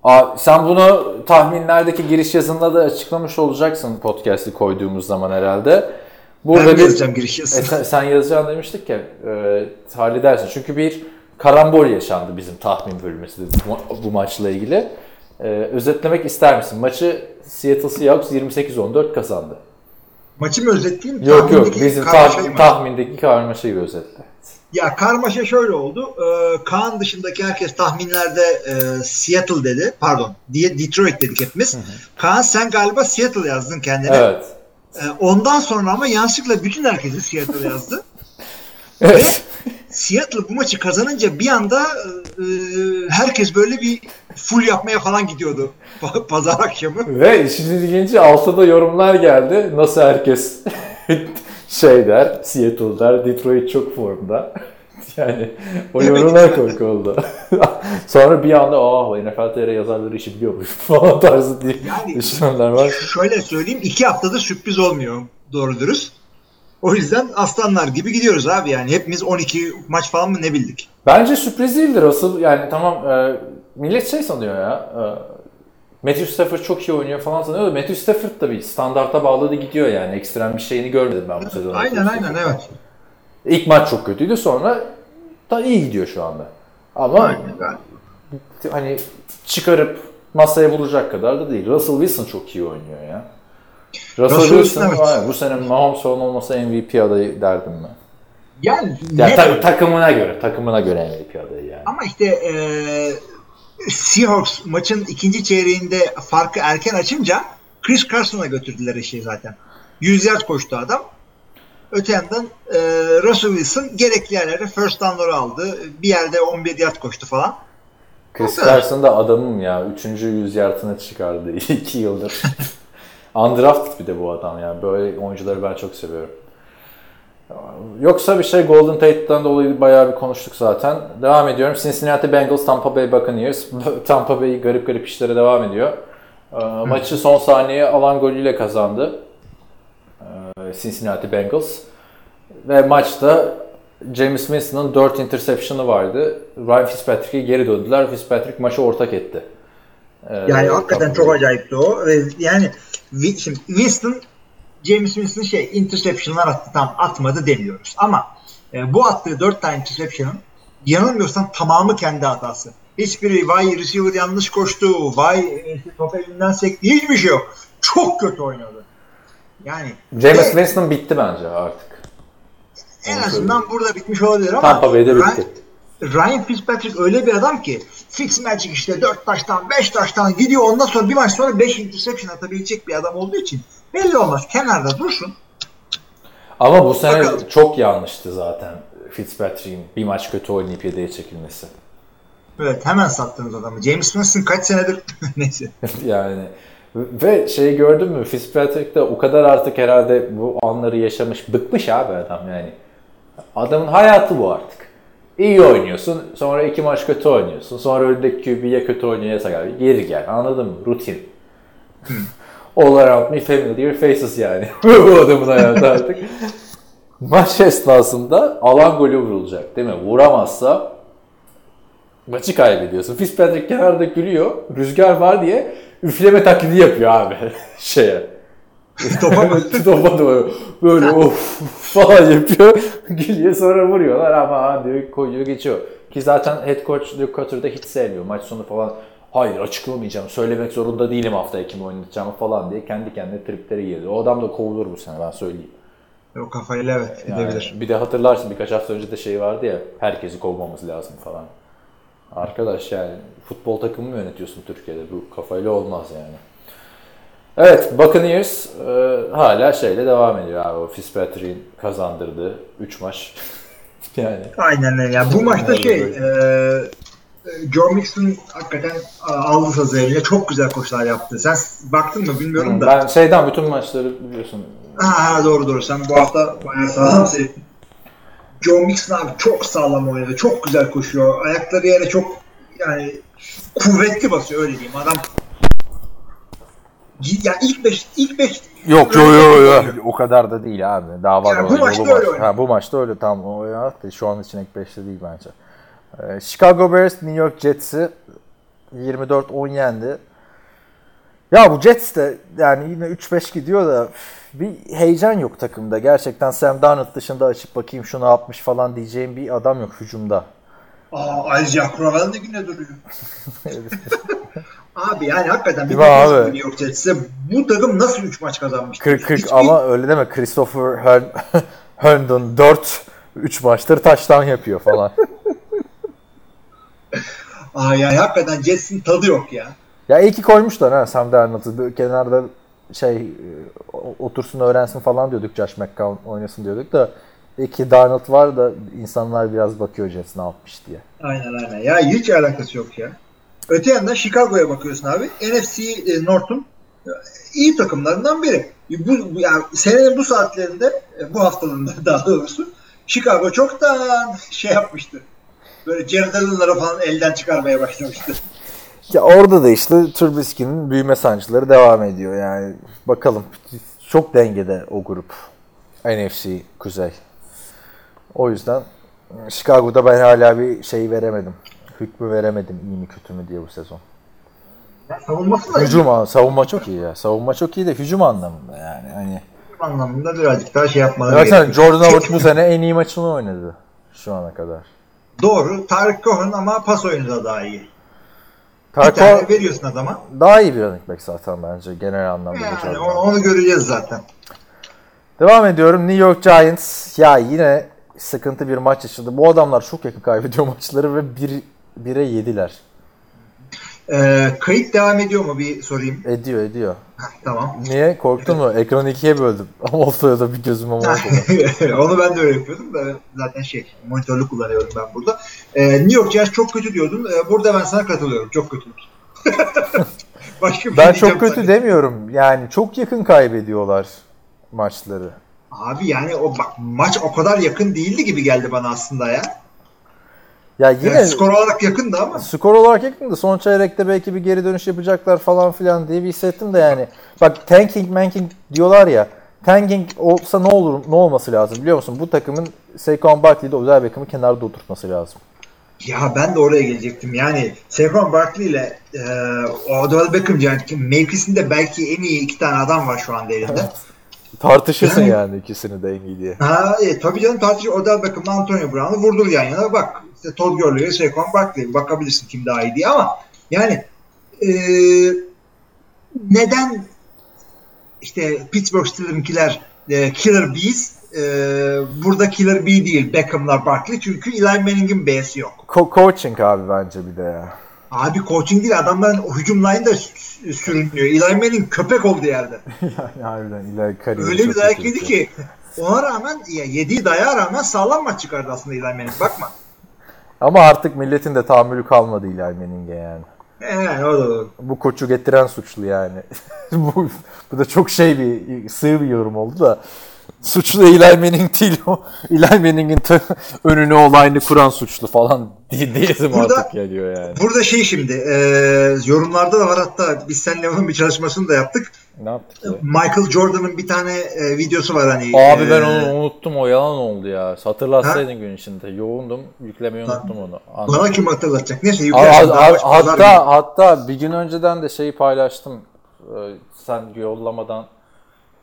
Aa, sen bunu tahminlerdeki giriş yazında da açıklamış olacaksın podcast'i koyduğumuz zaman herhalde. Burada Ben bir yazacağım giriş e, yazısını. sen, sen yazacaksın demiştik ya e, halledersin. Çünkü bir karambol yaşandı bizim tahmin bölümümüzde bu, bu maçla ilgili. E, özetlemek ister misin? Maçı Seattle Seahawks 28-14 kazandı. Maçı mı özetleyeyim? Yok yok bizim tah- tahmindeki karmaşayı özetle. Ya karmaşa şöyle oldu. Ee, Kaan dışındaki herkes tahminlerde e, Seattle dedi. Pardon. diye Detroit dedik hepimiz. Kaan sen galiba Seattle yazdın kendine. Evet. Ee, ondan sonra ama yanlışlıkla bütün herkesi Seattle yazdı. Evet. Seattle bu maçı kazanınca bir anda e, herkes böyle bir full yapmaya falan gidiyordu. Pa- Pazar akşamı. Ve işin ilginci altta yorumlar geldi. Nasıl herkes şey der, Seattle der, Detroit çok formda. Yani o yorumlar korku oldu. Sonra bir anda aa NFL TR yazarları işi biliyormuş falan tarzı diye Yani- düşünenler var. Şöyle söyleyeyim iki haftada sürpriz olmuyor doğru dürüst. O yüzden aslanlar gibi gidiyoruz abi yani. Hepimiz 12 maç falan mı ne bildik? Bence sürpriz değildir. Asıl yani tamam e, millet şey sanıyor ya. E, Matthew Stafford çok iyi oynuyor falan sanıyor da Matthew Stafford da bir standarta bağladı gidiyor yani. Ekstrem bir şeyini görmedim ben bu sezon. Aynen aynen evet. İlk maç çok kötüydü sonra da iyi gidiyor şu anda. Ama Aynen. hani çıkarıp masaya vuracak kadar da değil. Russell Wilson çok iyi oynuyor ya. Russell, Russell Wilson Wilson, evet. bu sene Mahomes falan olmasa MVP adayı derdim ben. Yani Ya ta- takımına göre, takımına göre MVP adayı yani. Ama işte e, Seahawks maçın ikinci çeyreğinde farkı erken açınca Chris Carson'a götürdüler işi zaten. 100 yard koştu adam. Öte yandan e, Russell Wilson gerekli yerlere first down'ları aldı. Bir yerde 11 yard koştu falan. Chris. Carson da adamım ya. Üçüncü yüz yardını çıkardı iki yıldır. Undrafted bir de bu adam ya. Böyle oyuncuları ben çok seviyorum. Yoksa bir şey Golden Tate'den dolayı bayağı bir konuştuk zaten. Devam ediyorum. Cincinnati Bengals, Tampa Bay Buccaneers. Tampa Bay garip garip işlere devam ediyor. Ee, Maçı son saniye alan golüyle kazandı. Ee, Cincinnati Bengals. Ve maçta James Winston'ın 4 interception'ı vardı. Ryan Fitzpatrick'e geri döndüler. Fitzpatrick maçı ortak etti. Ee, Yani hakikaten Tampa çok acayipti o. Yani şimdi Winston James Winston şey interception'lar attı tam atmadı demiyoruz. Ama e, bu attığı 4 tane interception'ın yanılmıyorsam tamamı kendi hatası. Hiçbiri vay receiver yanlış koştu, vay e, top elinden sekti hiçbir şey yok. Çok kötü oynadı. Yani James ve Winston bitti bence artık. en azından burada bitmiş olabilir ama Tampa Bay'de bitti. Ryan Fitzpatrick öyle bir adam ki Fitzmagic işte 4 taştan 5 taştan gidiyor ondan sonra bir maç sonra 5 interception atabilecek bir adam olduğu için belli olmaz. Kenarda dursun. Ama bu sene Bakalım. çok yanlıştı zaten Fitzpatrick'in bir maç kötü oynayıp yedeğe çekilmesi. Evet hemen sattınız adamı. James Winston kaç senedir neyse. yani ve şeyi gördün mü Fitzpatrick de o kadar artık herhalde bu anları yaşamış bıkmış abi adam yani. Adamın hayatı bu artık. İyi oynuyorsun sonra iki maç kötü oynuyorsun sonra önündeki QB'ye kötü oynayasa gel geri gel anladın mı rutin. All around me familiar faces yani. bu adamın hayatı artık. Maç esnasında alan golü vurulacak değil mi? Vuramazsa maçı kaybediyorsun. Fitzpatrick kenarda gülüyor. Rüzgar var diye üfleme taklidi yapıyor abi şeye. Topa Topa doğru. Böyle of falan yapıyor. Gülüyor sonra vuruyorlar ama diyor koyuyor geçiyor. Ki zaten head coach Dirk Cutter da hiç sevmiyor. Maç sonu falan hayır açıklamayacağım. Söylemek zorunda değilim haftaya kim oynatacağımı falan diye kendi kendine triplere girdi. O adam da kovulur bu sene ben söyleyeyim. o kafayla evet Yani gidebilir. bir de hatırlarsın birkaç hafta önce de şey vardı ya herkesi kovmamız lazım falan. Arkadaş yani futbol takımı mı yönetiyorsun Türkiye'de? Bu kafayla olmaz yani. Evet Buccaneers e, hala şeyle devam ediyor abi. O Fitzpatrick'in kazandırdığı 3 maç. yani Aynen öyle. Yani bu maçta şey e, e, Joe Mixon hakikaten a, aldı sazı eline. Çok güzel koşular yaptı. Sen baktın mı bilmiyorum da. ben şeyden bütün maçları biliyorsun. Ha, doğru doğru. Sen bu hafta bayağı sağlam seyrettin. Joe Mixon abi çok sağlam oynadı. Çok güzel koşuyor. Ayakları yere çok yani kuvvetli basıyor öyle diyeyim. Adam ya ilk 5 ilk 5 Yok yok yok yok. O kadar da değil abi. Daha var. Yani bu maçta maç. öyle oynadı. Ha, bu maçta öyle tam o ya. Şu an için ek 5'te değil bence. Ee, Chicago Bears New York Jets'i 24-10 yendi. Ya bu Jets de yani yine 3-5 gidiyor da bir heyecan yok takımda. Gerçekten Sam Darnold dışında açıp bakayım şunu yapmış falan diyeceğim bir adam yok hücumda. Aa Isaiah Crowell de yine duruyor. abi yani hakikaten bir bakıyorsun New York Jets'e bu takım nasıl 3 maç kazanmış? 40 40 Hiçbir- ama öyle deme Christopher Herndon Herndon 4 3 maçtır taştan yapıyor falan. Aa yani hakikaten Jets'in tadı yok ya. Ya iyi ki koymuşlar ha Sam Darnold'u. Kenarda şey e, otursun öğrensin falan diyorduk Josh McCown oynasın diyorduk da iyi ki Darnold var da insanlar biraz bakıyor Jets ne yapmış diye. Aynen aynen. Ya hiç alakası yok ya. Öte yandan Chicago'ya bakıyorsun abi. NFC e, North'un e, iyi takımlarından biri. E, Bu, yani senenin bu saatlerinde, bu haftalarında daha doğrusu Chicago çoktan şey yapmıştı. Böyle Jared Allen'ları falan elden çıkarmaya başlamıştı. Ya orada da işte Trubisky'nin büyüme sancıları devam ediyor yani. Bakalım çok dengede o grup. NFC Kuzey. O yüzden Chicago'da ben hala bir şey veremedim. Hükmü veremedim iyi mi kötü mü diye bu sezon. Savunması da Hücum savunma çok iyi ya. Savunma çok iyi de hücum anlamında yani. Hani anlamında birazcık daha şey yapmaları Baksana gerekiyor. Jordan Howard bu sene en iyi maçını oynadı şu ana kadar. Doğru. Tarık Cohen ama pas oyunu da daha iyi. Bir Tarko tane veriyorsun adama. daha iyi bir running back zaten bence genel anlamda. da Yani onu, onu göreceğiz zaten. Devam ediyorum. New York Giants ya yine sıkıntı bir maç yaşadı. Bu adamlar çok yakın kaybediyor maçları ve 1 1'e yediler. Ee, kayıt devam ediyor mu bir sorayım. Ediyor ediyor. Heh, tamam. Niye? Korktun mu? Ekranı ikiye böldüm. Ama o sırada bir gözüme oldu. onu ben de öyle yapıyordum da zaten şey monitörlü kullanıyorum ben burada. Ee, New York Giants çok kötü diyordun. Ee, burada ben sana katılıyorum. Çok kötü. Başka bir ben şey çok kötü sana. demiyorum. Yani çok yakın kaybediyorlar maçları. Abi yani o bak maç o kadar yakın değildi gibi geldi bana aslında ya. Ya yine Evet, skor olarak yakındı ama. skor olarak yakındı. Son çeyrekte belki bir geri dönüş yapacaklar falan filan diye bir hissettim de yani. Bak tanking manking diyorlar ya. Tanking olsa ne olur ne olması lazım biliyor musun? Bu takımın Saquon Barkley'de Odell Beckham'ı kenarda oturtması lazım. Ya ben de oraya gelecektim. Yani Saquon Barkley ile e, Odell Beckham yani mevkisinde belki en iyi iki tane adam var şu anda elinde. Tartışırsın yani ikisini de en iyi diye. Ha, e, tabii canım tartış Odell Beckham'la Antonio Brown'u vurdur yan yana. Bak işte Todd Gurley'e Saquon Barkley bakabilirsin kim daha iyi diye ama yani e, neden işte Pittsburgh Steelers'inkiler e, Killer Bees e, burada Killer Bee değil Beckham'lar Barkley çünkü Eli Manning'in B'si yok. Co- coaching abi bence bir de ya. Abi coaching değil adamların o hücum line da sü- sürünüyor. Eli Manning köpek oldu yerde. yani harbiden kariyeri Öyle bir dayak yedi ki ona rağmen ya yediği dayağa rağmen sağlam maç çıkardı aslında Eli Manning. Bakma. Ama artık milletin de tahammülü kalmadı Eli Manning'e yani. Ee, o da doğru. Bu koçu getiren suçlu yani. bu, bu da çok şey bir sığ bir yorum oldu da. Suçlu Eli Manning değil o. Eli Manning'in önüne olayını kuran suçlu falan diyesim Burada- artık geliyor yani. Burada şey şimdi e, yorumlarda da var hatta biz seninle onun bir çalışmasını da yaptık. Ne yaptık ya? Michael Jordan'ın bir tane e, videosu var hani. Abi ben e, onu unuttum o yalan oldu ya. Hatırlatsaydın gün içinde. Yoğundum. Yüklemeyi unuttum onu. Anladım. Bana kim hatırlatacak? Neyse yüklersin. ha- günü. hatta hatta bir gün önceden de şeyi paylaştım. Ee, Sen yollamadan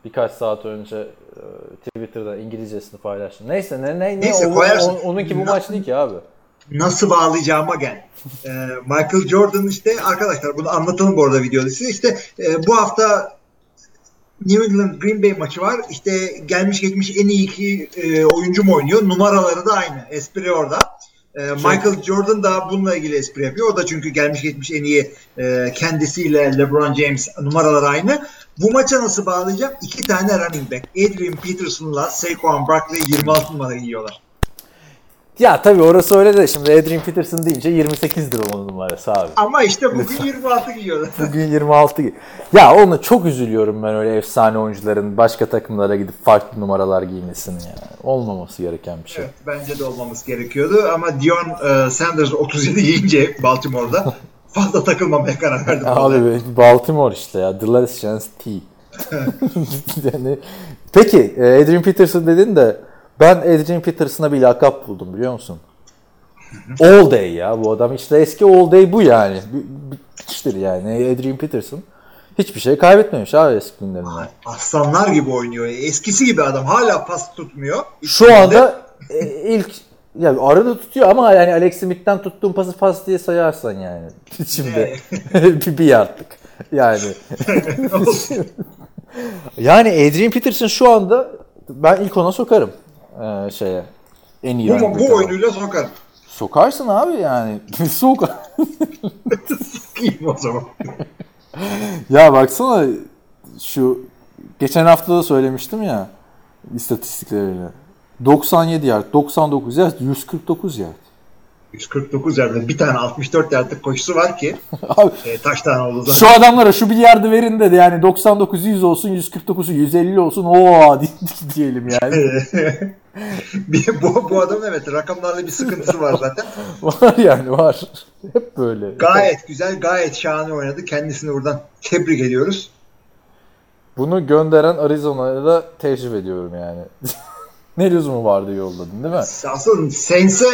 birkaç saat önce e, Twitter'da İngilizcesini paylaştım. Neyse ne ne ne Neyse, o- koyarsın. onunki bu maç değil ki abi. nasıl bağlayacağıma gel. Ee, Michael Jordan işte arkadaşlar bunu anlatalım bu arada videoda size. İşte e, bu hafta New England Green Bay maçı var. İşte gelmiş geçmiş en iyi iki e, oyuncu mu oynuyor? Numaraları da aynı. Espri orada. E, Michael Jordan da bununla ilgili espri yapıyor. O da çünkü gelmiş geçmiş en iyi e, kendisiyle LeBron James numaralar aynı. Bu maça nasıl bağlayacağım? İki tane running back. Adrian Peterson'la Saquon Barkley 26 numara giyiyorlar. Ya tabii orası öyle de şimdi Adrian Peterson deyince 28'dir onun numarası abi. Ama işte bugün 26 giyiyorlar. Bugün 26 gi- Ya onu çok üzülüyorum ben öyle efsane oyuncuların başka takımlara gidip farklı numaralar giymesini yani. Olmaması gereken bir şey. Evet, bence de olmamız gerekiyordu ama Dion e, Sanders 37 yiyince Baltimore'da fazla takılmamaya karar verdim. Abi Baltimore işte ya. The Last Chance T. yani, peki e, Adrian Peterson dedin de ben Adrian Peterson'a bir lakap buldum biliyor musun? All Day ya bu adam işte eski All Day bu yani. Bitmiştir yani Adrian Peterson. Hiçbir şey kaybetmemiş abi eski günlerinden. Aslanlar gibi oynuyor. Eskisi gibi adam. Hala pas tutmuyor. Şu anda e, ilk ya arada tutuyor ama yani Alex Smith'ten tuttuğum pası pas diye sayarsan yani. Şimdi bir, bir yardlık. Yani yani Adrian Peterson şu anda ben ilk ona sokarım ee, şeye. En iyi bu, bu oyunuyla sokar. Sokarsın abi yani. Sok. İyiyim o zaman. ya baksana şu geçen hafta da söylemiştim ya istatistiklerini. 97 yard, 99 yard, 149 yard. 149 yerde bir tane 64 yardlık koşusu var ki Abi e, taştan oldu zaten. Şu adamlara şu bir yardı verin dedi yani 99 100 olsun 149'u 150 olsun o diyelim yani. bir, bu, bu adamın evet rakamlarla bir sıkıntısı var zaten. var yani var. Hep böyle. Gayet güzel, gayet şahane oynadı. Kendisini buradan tebrik ediyoruz. Bunu gönderen Arizona'ya da tecrübe ediyorum yani. Ne lüzumu vardı yolladın değil mi? Asıl Saints'e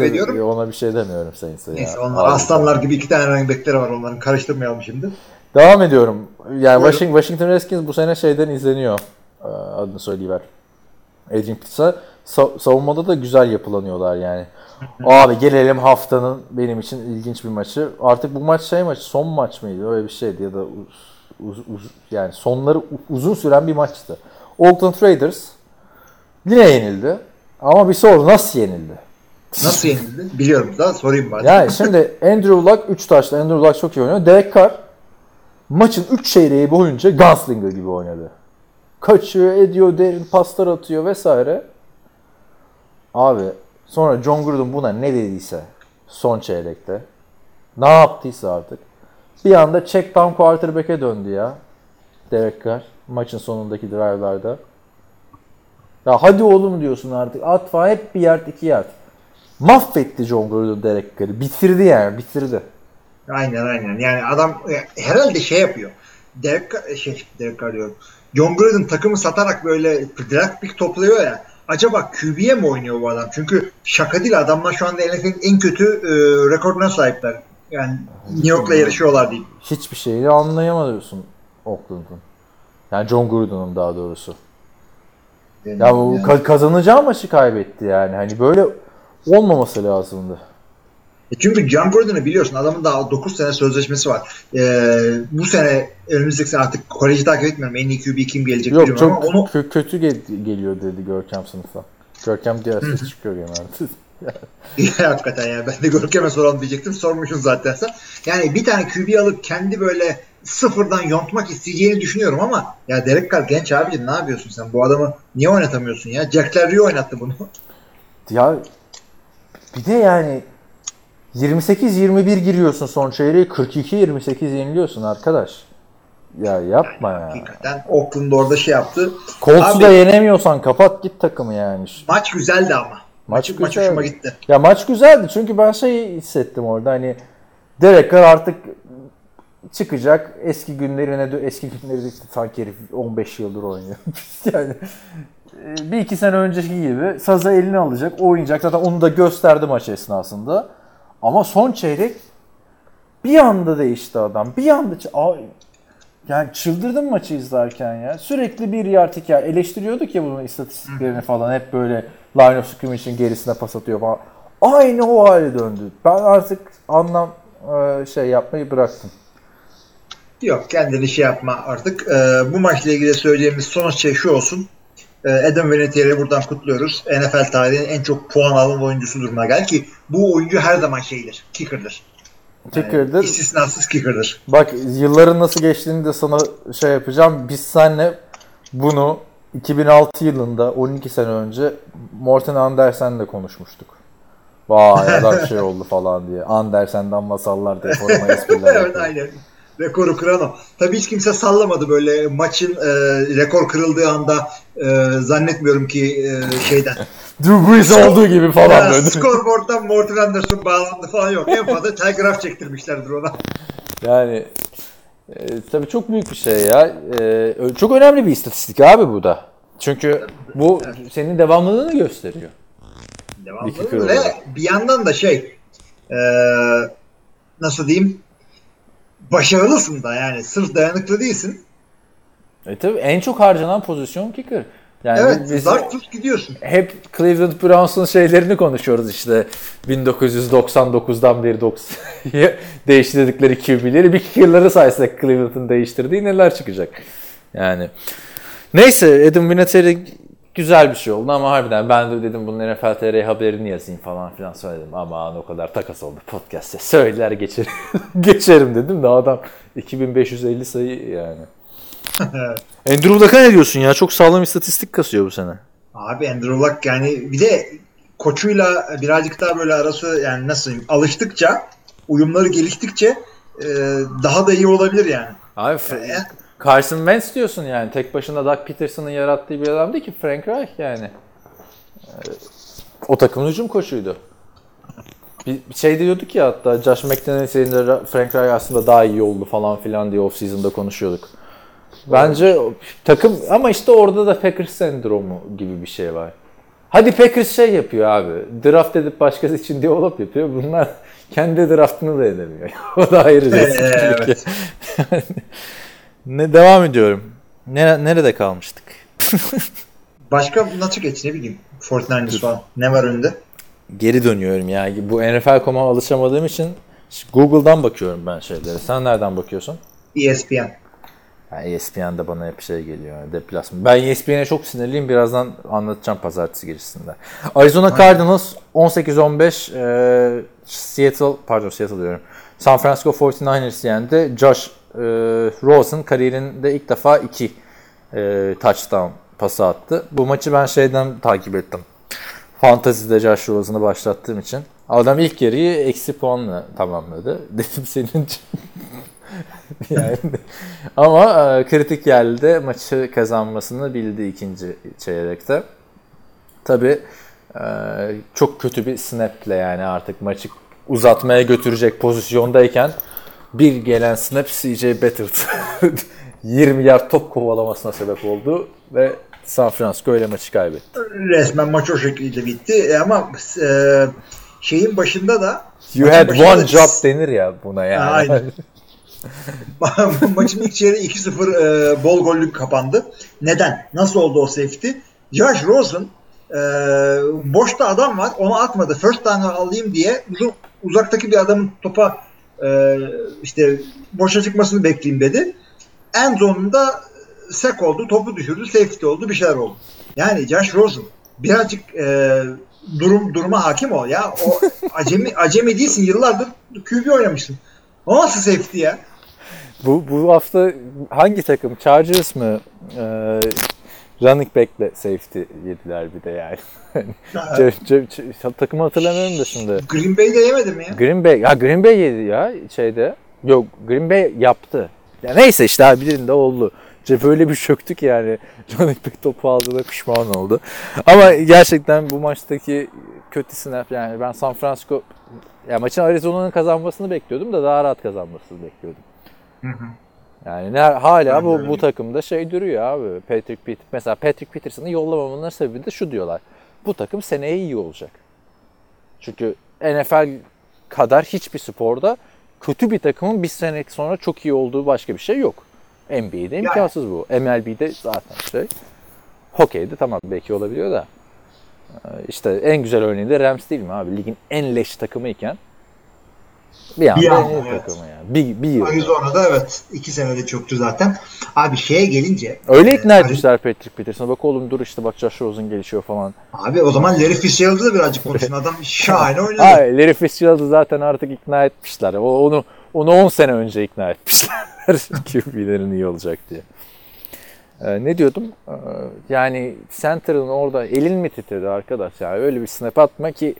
e, ediyorum. Ona bir şey demiyorum Saints'e. Neyse ya. onlar Abi. aslanlar gibi iki tane running back'leri var onların karıştırmayalım şimdi. Devam ediyorum. Yani Buyurun. Washington, Redskins bu sene şeyden izleniyor. Ee, Adını söyleyiver. Adrian Peters'a Sa- savunmada da güzel yapılanıyorlar yani. Abi gelelim haftanın benim için ilginç bir maçı. Artık bu maç şey maçı son maç mıydı? Öyle bir şeydi ya da uz, uz- yani sonları uzun süren bir maçtı. Oakland Raiders yine yenildi. Ama bir soru nasıl yenildi? Nasıl yenildi? Biliyorum da sorayım bari. Yani şimdi Andrew Luck 3 taşla Andrew Luck çok iyi oynuyor. Derek Carr maçın 3 çeyreği boyunca Gunslinger gibi oynadı. Kaçıyor, ediyor, derin paslar atıyor vesaire. Abi sonra John Gruden buna ne dediyse son çeyrekte ne yaptıysa artık bir anda check down quarterback'e döndü ya. Derek Carr maçın sonundaki drive'larda. Ya hadi oğlum diyorsun artık. At falan hep bir yard iki yard. Mahvetti John Gruden Derek Carr'ı. Bitirdi yani bitirdi. Aynen aynen. Yani adam e, herhalde şey yapıyor. Derek, Carr- şey, Derek Carr diyorum. John Gruden takımı satarak böyle draft pick topluyor ya. Acaba QB'ye mi oynuyor bu adam? Çünkü şaka değil adamlar şu anda NFL'in en kötü e, rekoruna sahipler. Yani New York'la yarışıyorlar diyeyim. Hiçbir şeyi anlayamıyorsun Oakland'ın. Yani John Gruden'ın daha doğrusu. Ya bu Yani- ka- kazanacağı maçı kaybetti yani. Hani böyle olmaması lazımdı. E Çünkü John Gruden'ı biliyorsun adamın daha 9 sene sözleşmesi var. Ee, bu sene önümüzdeki sene artık koleji takip etmiyorum. En iyi QB kim gelecek Yok bilmiyorum çok ama onu kö- kötü gel- geliyor dedi Görkem sınıfa. Görkem diğer ses çıkıyor genelde. hakikaten yani ben de Görkem'e soralım diyecektim. Sormuşsun zaten sen. Yani bir tane QB alıp kendi böyle sıfırdan yontmak isteyeceğini düşünüyorum ama ya Derek Carr genç abicim ne yapıyorsun sen? Bu adamı niye oynatamıyorsun ya? Jack Larry oynattı bunu. ya bir de yani 28-21 giriyorsun son çeyreği 42-28 yeniliyorsun arkadaş. Ya yapma ya. Hakikaten Oakland orada şey yaptı. Colts'u da yenemiyorsan kapat git takımı yani. Maç güzeldi ama. Maç Maç hoşuma gitti. Ya maç güzeldi çünkü ben şey hissettim orada hani Derek Carr artık çıkacak eski günlerine dö- eski günleri de sanki herif 15 yıldır oynuyor. yani e, bir iki sene önceki gibi sazı eline alacak oynayacak zaten onu da gösterdi maç esnasında ama son çeyrek bir anda değişti adam bir anda Ay, yani çıldırdım maçı izlerken ya. Sürekli bir yard yard. Eleştiriyorduk ya bunun istatistiklerini falan. Hep böyle line of scrimmage'in gerisine pas atıyor falan. Aynı o hale döndü. Ben artık anlam e, şey yapmayı bıraktım. Yok kendini şey yapma artık. Ee, bu maçla ilgili söyleyeceğimiz son şey şu olsun. Ee, Adam Vinatieri'yi buradan kutluyoruz. NFL tarihinin en çok puan alan oyuncusu durumuna gel ki bu oyuncu her zaman şeydir. Kicker'dır. Kicker'dır. İstisnasız kicker'dır. Bak yılların nasıl geçtiğini de sana şey yapacağım. Biz seninle bunu 2006 yılında 12 sene önce Morten Andersen'le konuşmuştuk. Vay adam şey oldu falan diye. Andersen'den masallar diye forma espriler evet aynen. Rekoru kıran o. Tabii hiç kimse sallamadı böyle maçın e, rekor kırıldığı anda e, zannetmiyorum ki e, şeyden. Drew Brees olduğu gibi falan Ya, böyle. scoreboard'dan Morten Anderson bağlandı falan yok. En fazla telgraf çektirmişlerdir ona. Yani e, tabii çok büyük bir şey ya. E, çok önemli bir istatistik abi bu da. Çünkü bu senin devamlılığını gösteriyor. Devamlı. İki kere Ve bir yandan da şey e, nasıl diyeyim başarılısın da yani sırf dayanıklı değilsin. E tabii en çok harcanan pozisyon kicker. Yani Evet biz zart tut gidiyorsun. hep Cleveland Browns'un şeylerini konuşuyoruz işte 1999'dan beri 90 değiştirdikleri QB'leri bir kicker'ları saysak Cleveland'ın değiştirdiği neler çıkacak. Yani neyse Adam Vinatieri güzel bir şey oldu ama harbiden ben de dedim bunun NFL TR haberini yazayım falan filan söyledim. Aman o kadar takas oldu podcast'te. Söyler geçerim, geçerim dedim de adam 2550 sayı yani. Andrew Luck'a ne diyorsun ya? Çok sağlam istatistik kasıyor bu sene. Abi Andrew Luck yani bir de koçuyla birazcık daha böyle arası yani nasıl diyeyim, alıştıkça uyumları geliştikçe e, daha da iyi olabilir yani. Abi F- Carson Wentz diyorsun yani. Tek başına Doug Peterson'ın yarattığı bir adam değil ki. Frank Reich yani. O takımın hücum koçuydu. Bir bir şey diyorduk ya hatta Josh McDaniels'in Frank Reich aslında daha iyi oldu falan filan diye off-season'da konuşuyorduk. Bence takım ama işte orada da Packers sendromu gibi bir şey var. Hadi Packers şey yapıyor abi. Draft edip başkası için diyalog yapıyor. Bunlar kendi draftını da edemiyor. o da ayrı evet. ne devam ediyorum. Ne, nerede kalmıştık? Başka nasıl geç ne bileyim. Fortnite'ın falan. Ne var önünde? Geri dönüyorum ya. Bu NFL.com'a alışamadığım için Google'dan bakıyorum ben şeylere. Sen nereden bakıyorsun? ESPN. Ha, ESPN'de bana hep şey geliyor. yani, Deplasman. Ben ESPN'e çok sinirliyim. Birazdan anlatacağım pazartesi girişinde. Arizona Cardinals 18-15 e, Seattle pardon Seattle diyorum. San Francisco 49ers yendi. Josh e, Rosen kariyerinde ilk defa iki e, touchdown pası attı. Bu maçı ben şeyden takip ettim. Fantasy'de Josh Rosen'ı başlattığım için. Adam ilk yarıyı eksi puanla tamamladı. Dedim senin yani. Ama e, kritik yerde maçı kazanmasını bildi ikinci çeyrekte. Tabii e, çok kötü bir snaple yani artık maçı uzatmaya götürecek pozisyondayken bir gelen snap CJ Beathard 20 yard top kovalamasına sebep oldu ve San Francisco öyle maçı kaybetti. Resmen maç o şekilde bitti. E, ama e, şeyin başında da You had one da- job denir ya buna yani. Aynen. Maçın ilk çeyreği 2-0 e, bol gollük kapandı. Neden? Nasıl oldu o safety? Josh Rosen e, boşta adam var onu atmadı. First down'ı alayım diye uzun, uzaktaki bir adamın topa e, işte boşa çıkmasını bekleyeyim dedi. En sonunda sek oldu. Topu düşürdü. Safety oldu. Bir şeyler oldu. Yani Josh Rosen birazcık e, durum duruma hakim ol ya. O acemi acemi değilsin. Yıllardır QB oynamışsın. O nasıl safety ya? Bu, bu hafta hangi takım? Chargers mı? Ee, running back'le safety yediler bir de yani. Ce- ce- ce- takımı hatırlamıyorum da şimdi. Green Bay'de yemedim mi ya? Green Bay, ya Green Bay yedi ya şeyde. Yok Green Bay yaptı. Ya neyse işte abi birinde oldu. Jeff öyle bir çöktü ki yani running back topu aldığında pişman oldu. Ama gerçekten bu maçtaki kötü snap yani ben San Francisco ya maçın Arizona'nın kazanmasını bekliyordum da daha rahat kazanmasını bekliyordum. Yani ne, hala bu, bu takımda şey duruyor abi. Patrick Peter, mesela Patrick Peterson'ı yollamamaların sebebi de şu diyorlar. Bu takım seneye iyi olacak. Çünkü NFL kadar hiçbir sporda kötü bir takımın bir sene sonra çok iyi olduğu başka bir şey yok. NBA'de imkansız bu. MLB'de zaten şey. Hokeyde tamam belki olabiliyor da. Ee, İşte en güzel örneği de Rams değil mi abi? Ligin en leş takımıyken bir anda Bir anda, evet. takımı yani. Bir, bir yıl. Arizona'da evet. iki senede çöktü zaten. Abi şeye gelince Öyle e, ikna etmişler Patrick Peterson'a. Bak oğlum dur işte bak Josh Rosen gelişiyor falan. Abi o zaman Larry Fitzgerald'ı da birazcık konuşsun. Adam şahane oynadı. Ha, Larry Fitzgerald'ı zaten artık ikna etmişler. O, onu onu 10 sene önce ikna etmişler. QB'lerin iyi olacak diye. Ee, ne diyordum? Ee, yani center'ın orada elin mi titredi arkadaş? Yani öyle bir snap atma ki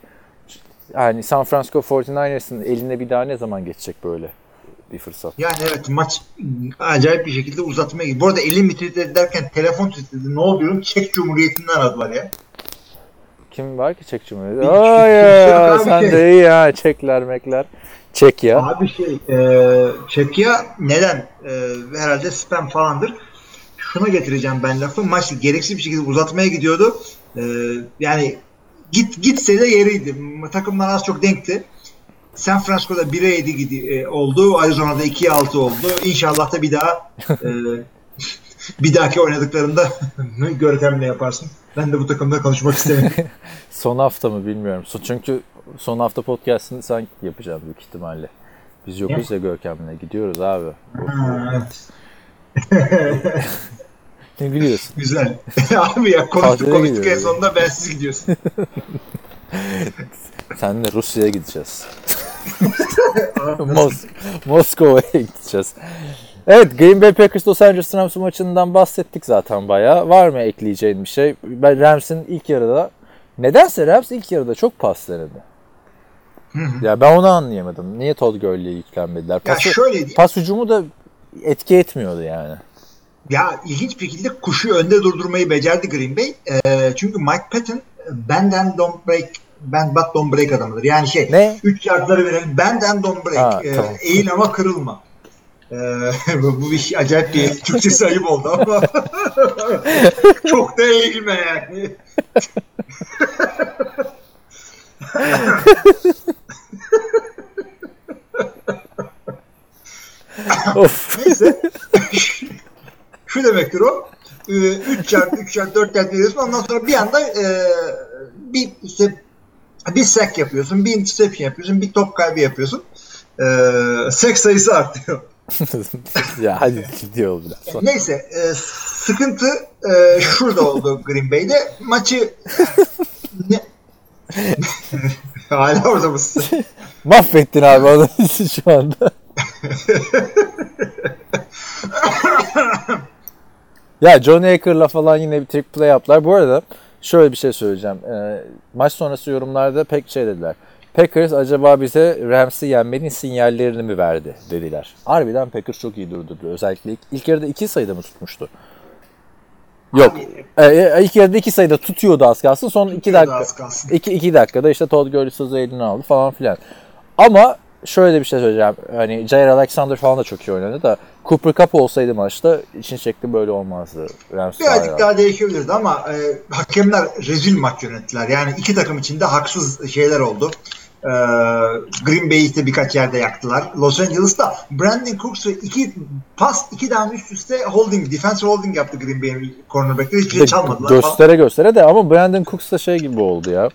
yani San Francisco 49ers'ın eline bir daha ne zaman geçecek böyle bir fırsat? Yani evet maç acayip bir şekilde uzatmaya gidiyor. Bu arada elim mi titredi derken telefon titredi. Ne oluyor? Çek Cumhuriyeti'nden aradılar ya. Kim var ki Çek Cumhuriyeti? Bir- Ay ya, sen bir- de iyi ya. Çekler mekler. Çek ya. Abi şey e, Çekya neden? E, herhalde spam falandır. Şuna getireceğim ben lafı. Maç gereksiz bir şekilde uzatmaya gidiyordu. E, yani git gitse de yeriydi. Takımlar az çok denkti. San Francisco'da 1'e 7 gidi, e, oldu. Arizona'da 2'ye 6 oldu. İnşallah da bir daha e, bir dahaki oynadıklarında görkemle yaparsın. Ben de bu takımda konuşmak istemiyorum. Son hafta mı bilmiyorum. Çünkü son hafta podcast'ını sen yapacaksın büyük ihtimalle. Biz yokuz ya Görkem'le. Gidiyoruz abi. Ha, evet. Ne gülüyorsun? Güzel. Abi ya konuştuk konuştuk en sonunda bensiz gidiyorsun. Seninle Rusya'ya gideceğiz. Mos Moskova'ya gideceğiz. Evet Green Bay Packers Los Angeles Rams maçından bahsettik zaten bayağı. Var mı ekleyeceğin bir şey? Ben Rams'in ilk yarıda nedense Rams ilk yarıda çok pas denedi. Ya ben onu anlayamadım. Niye Todd Gurley'e yüklenmediler? Ya Pası, şöyle diyeyim. pas hücumu da etki etmiyordu yani. Ya ilginç bir şekilde kuşu önde durdurmayı becerdi Green Bay. Ee, çünkü Mike Patton e, bend and don't break bend but don't break adamıdır. Yani şey Ne? 3 yardları verelim bend and don't break. Ha, tamam. Eğil ama kırılma. Ee, bu bu bir acayip bir Türkçesi ayıp oldu ama çok da eğilme yani. of. Neyse. Şu demektir o. 3 çarpı 3 çarpı 4 çarpı veriyorsun. Ondan sonra bir anda e, bir işte bir sack yapıyorsun, bir interception yapıyorsun, bir top kaybı yapıyorsun. E, sack sayısı artıyor. ya hadi gidiyor biraz sonra. Neyse e, sıkıntı e, şurada oldu Green Bay'de. Maçı ne? Hala orada mısın? Mahvettin abi onu şu anda. Ya John Aker'la falan yine bir trick play yaptılar. Bu arada şöyle bir şey söyleyeceğim. Ee, maç sonrası yorumlarda pek şey dediler. Packers acaba bize Rams'i yenmenin sinyallerini mi verdi dediler. Harbiden Packers çok iyi durdurdu. Özellikle ilk, ilk yarıda iki sayıda mı tutmuştu? Yok. Ee, ilk yarıda iki sayıda tutuyordu az kalsın. Son iki dakika. İki, iki dakikada işte Todd Gurley sözü eline aldı falan filan. Ama şöyle bir şey söyleyeceğim. Hani Jair Alexander falan da çok iyi oynadı da Cooper Cup olsaydı maçta için şekli böyle olmazdı. Rams Birazcık daha değişebilirdi ama e, hakemler rezil maç yönettiler. Yani iki takım içinde haksız şeyler oldu. E, Green Bay'i işte birkaç yerde yaktılar. Los Angeles'ta Brandon Cooks ve iki pas iki tane üst üste holding, defensive holding yaptı Green Bay'in cornerback'leri. Hiçbir şey çalmadılar. Göstere göstere de ama Brandon Cooks da şey gibi oldu ya.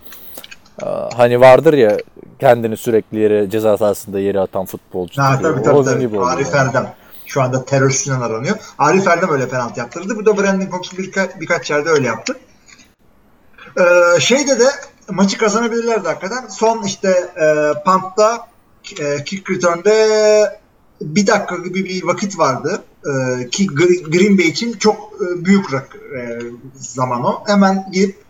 Hani vardır ya kendini sürekli yere ceza sahasında yere atan futbolcu. Ha, tabii tabii. Onun tabii. Arif. Erdem. Şu anda teröristünden aranıyor. Arif Erdem öyle penaltı yaptırdı. Bu da Brandon Cooks birka- birkaç yerde öyle yaptı. Ee, şeyde de maçı kazanabilirlerdi hakikaten. Son işte e, pump'ta e, kick return'de bir dakika gibi bir vakit vardı. E, ki Gr- Green Bay için çok e, büyük rak, e, zaman o. Hemen gidip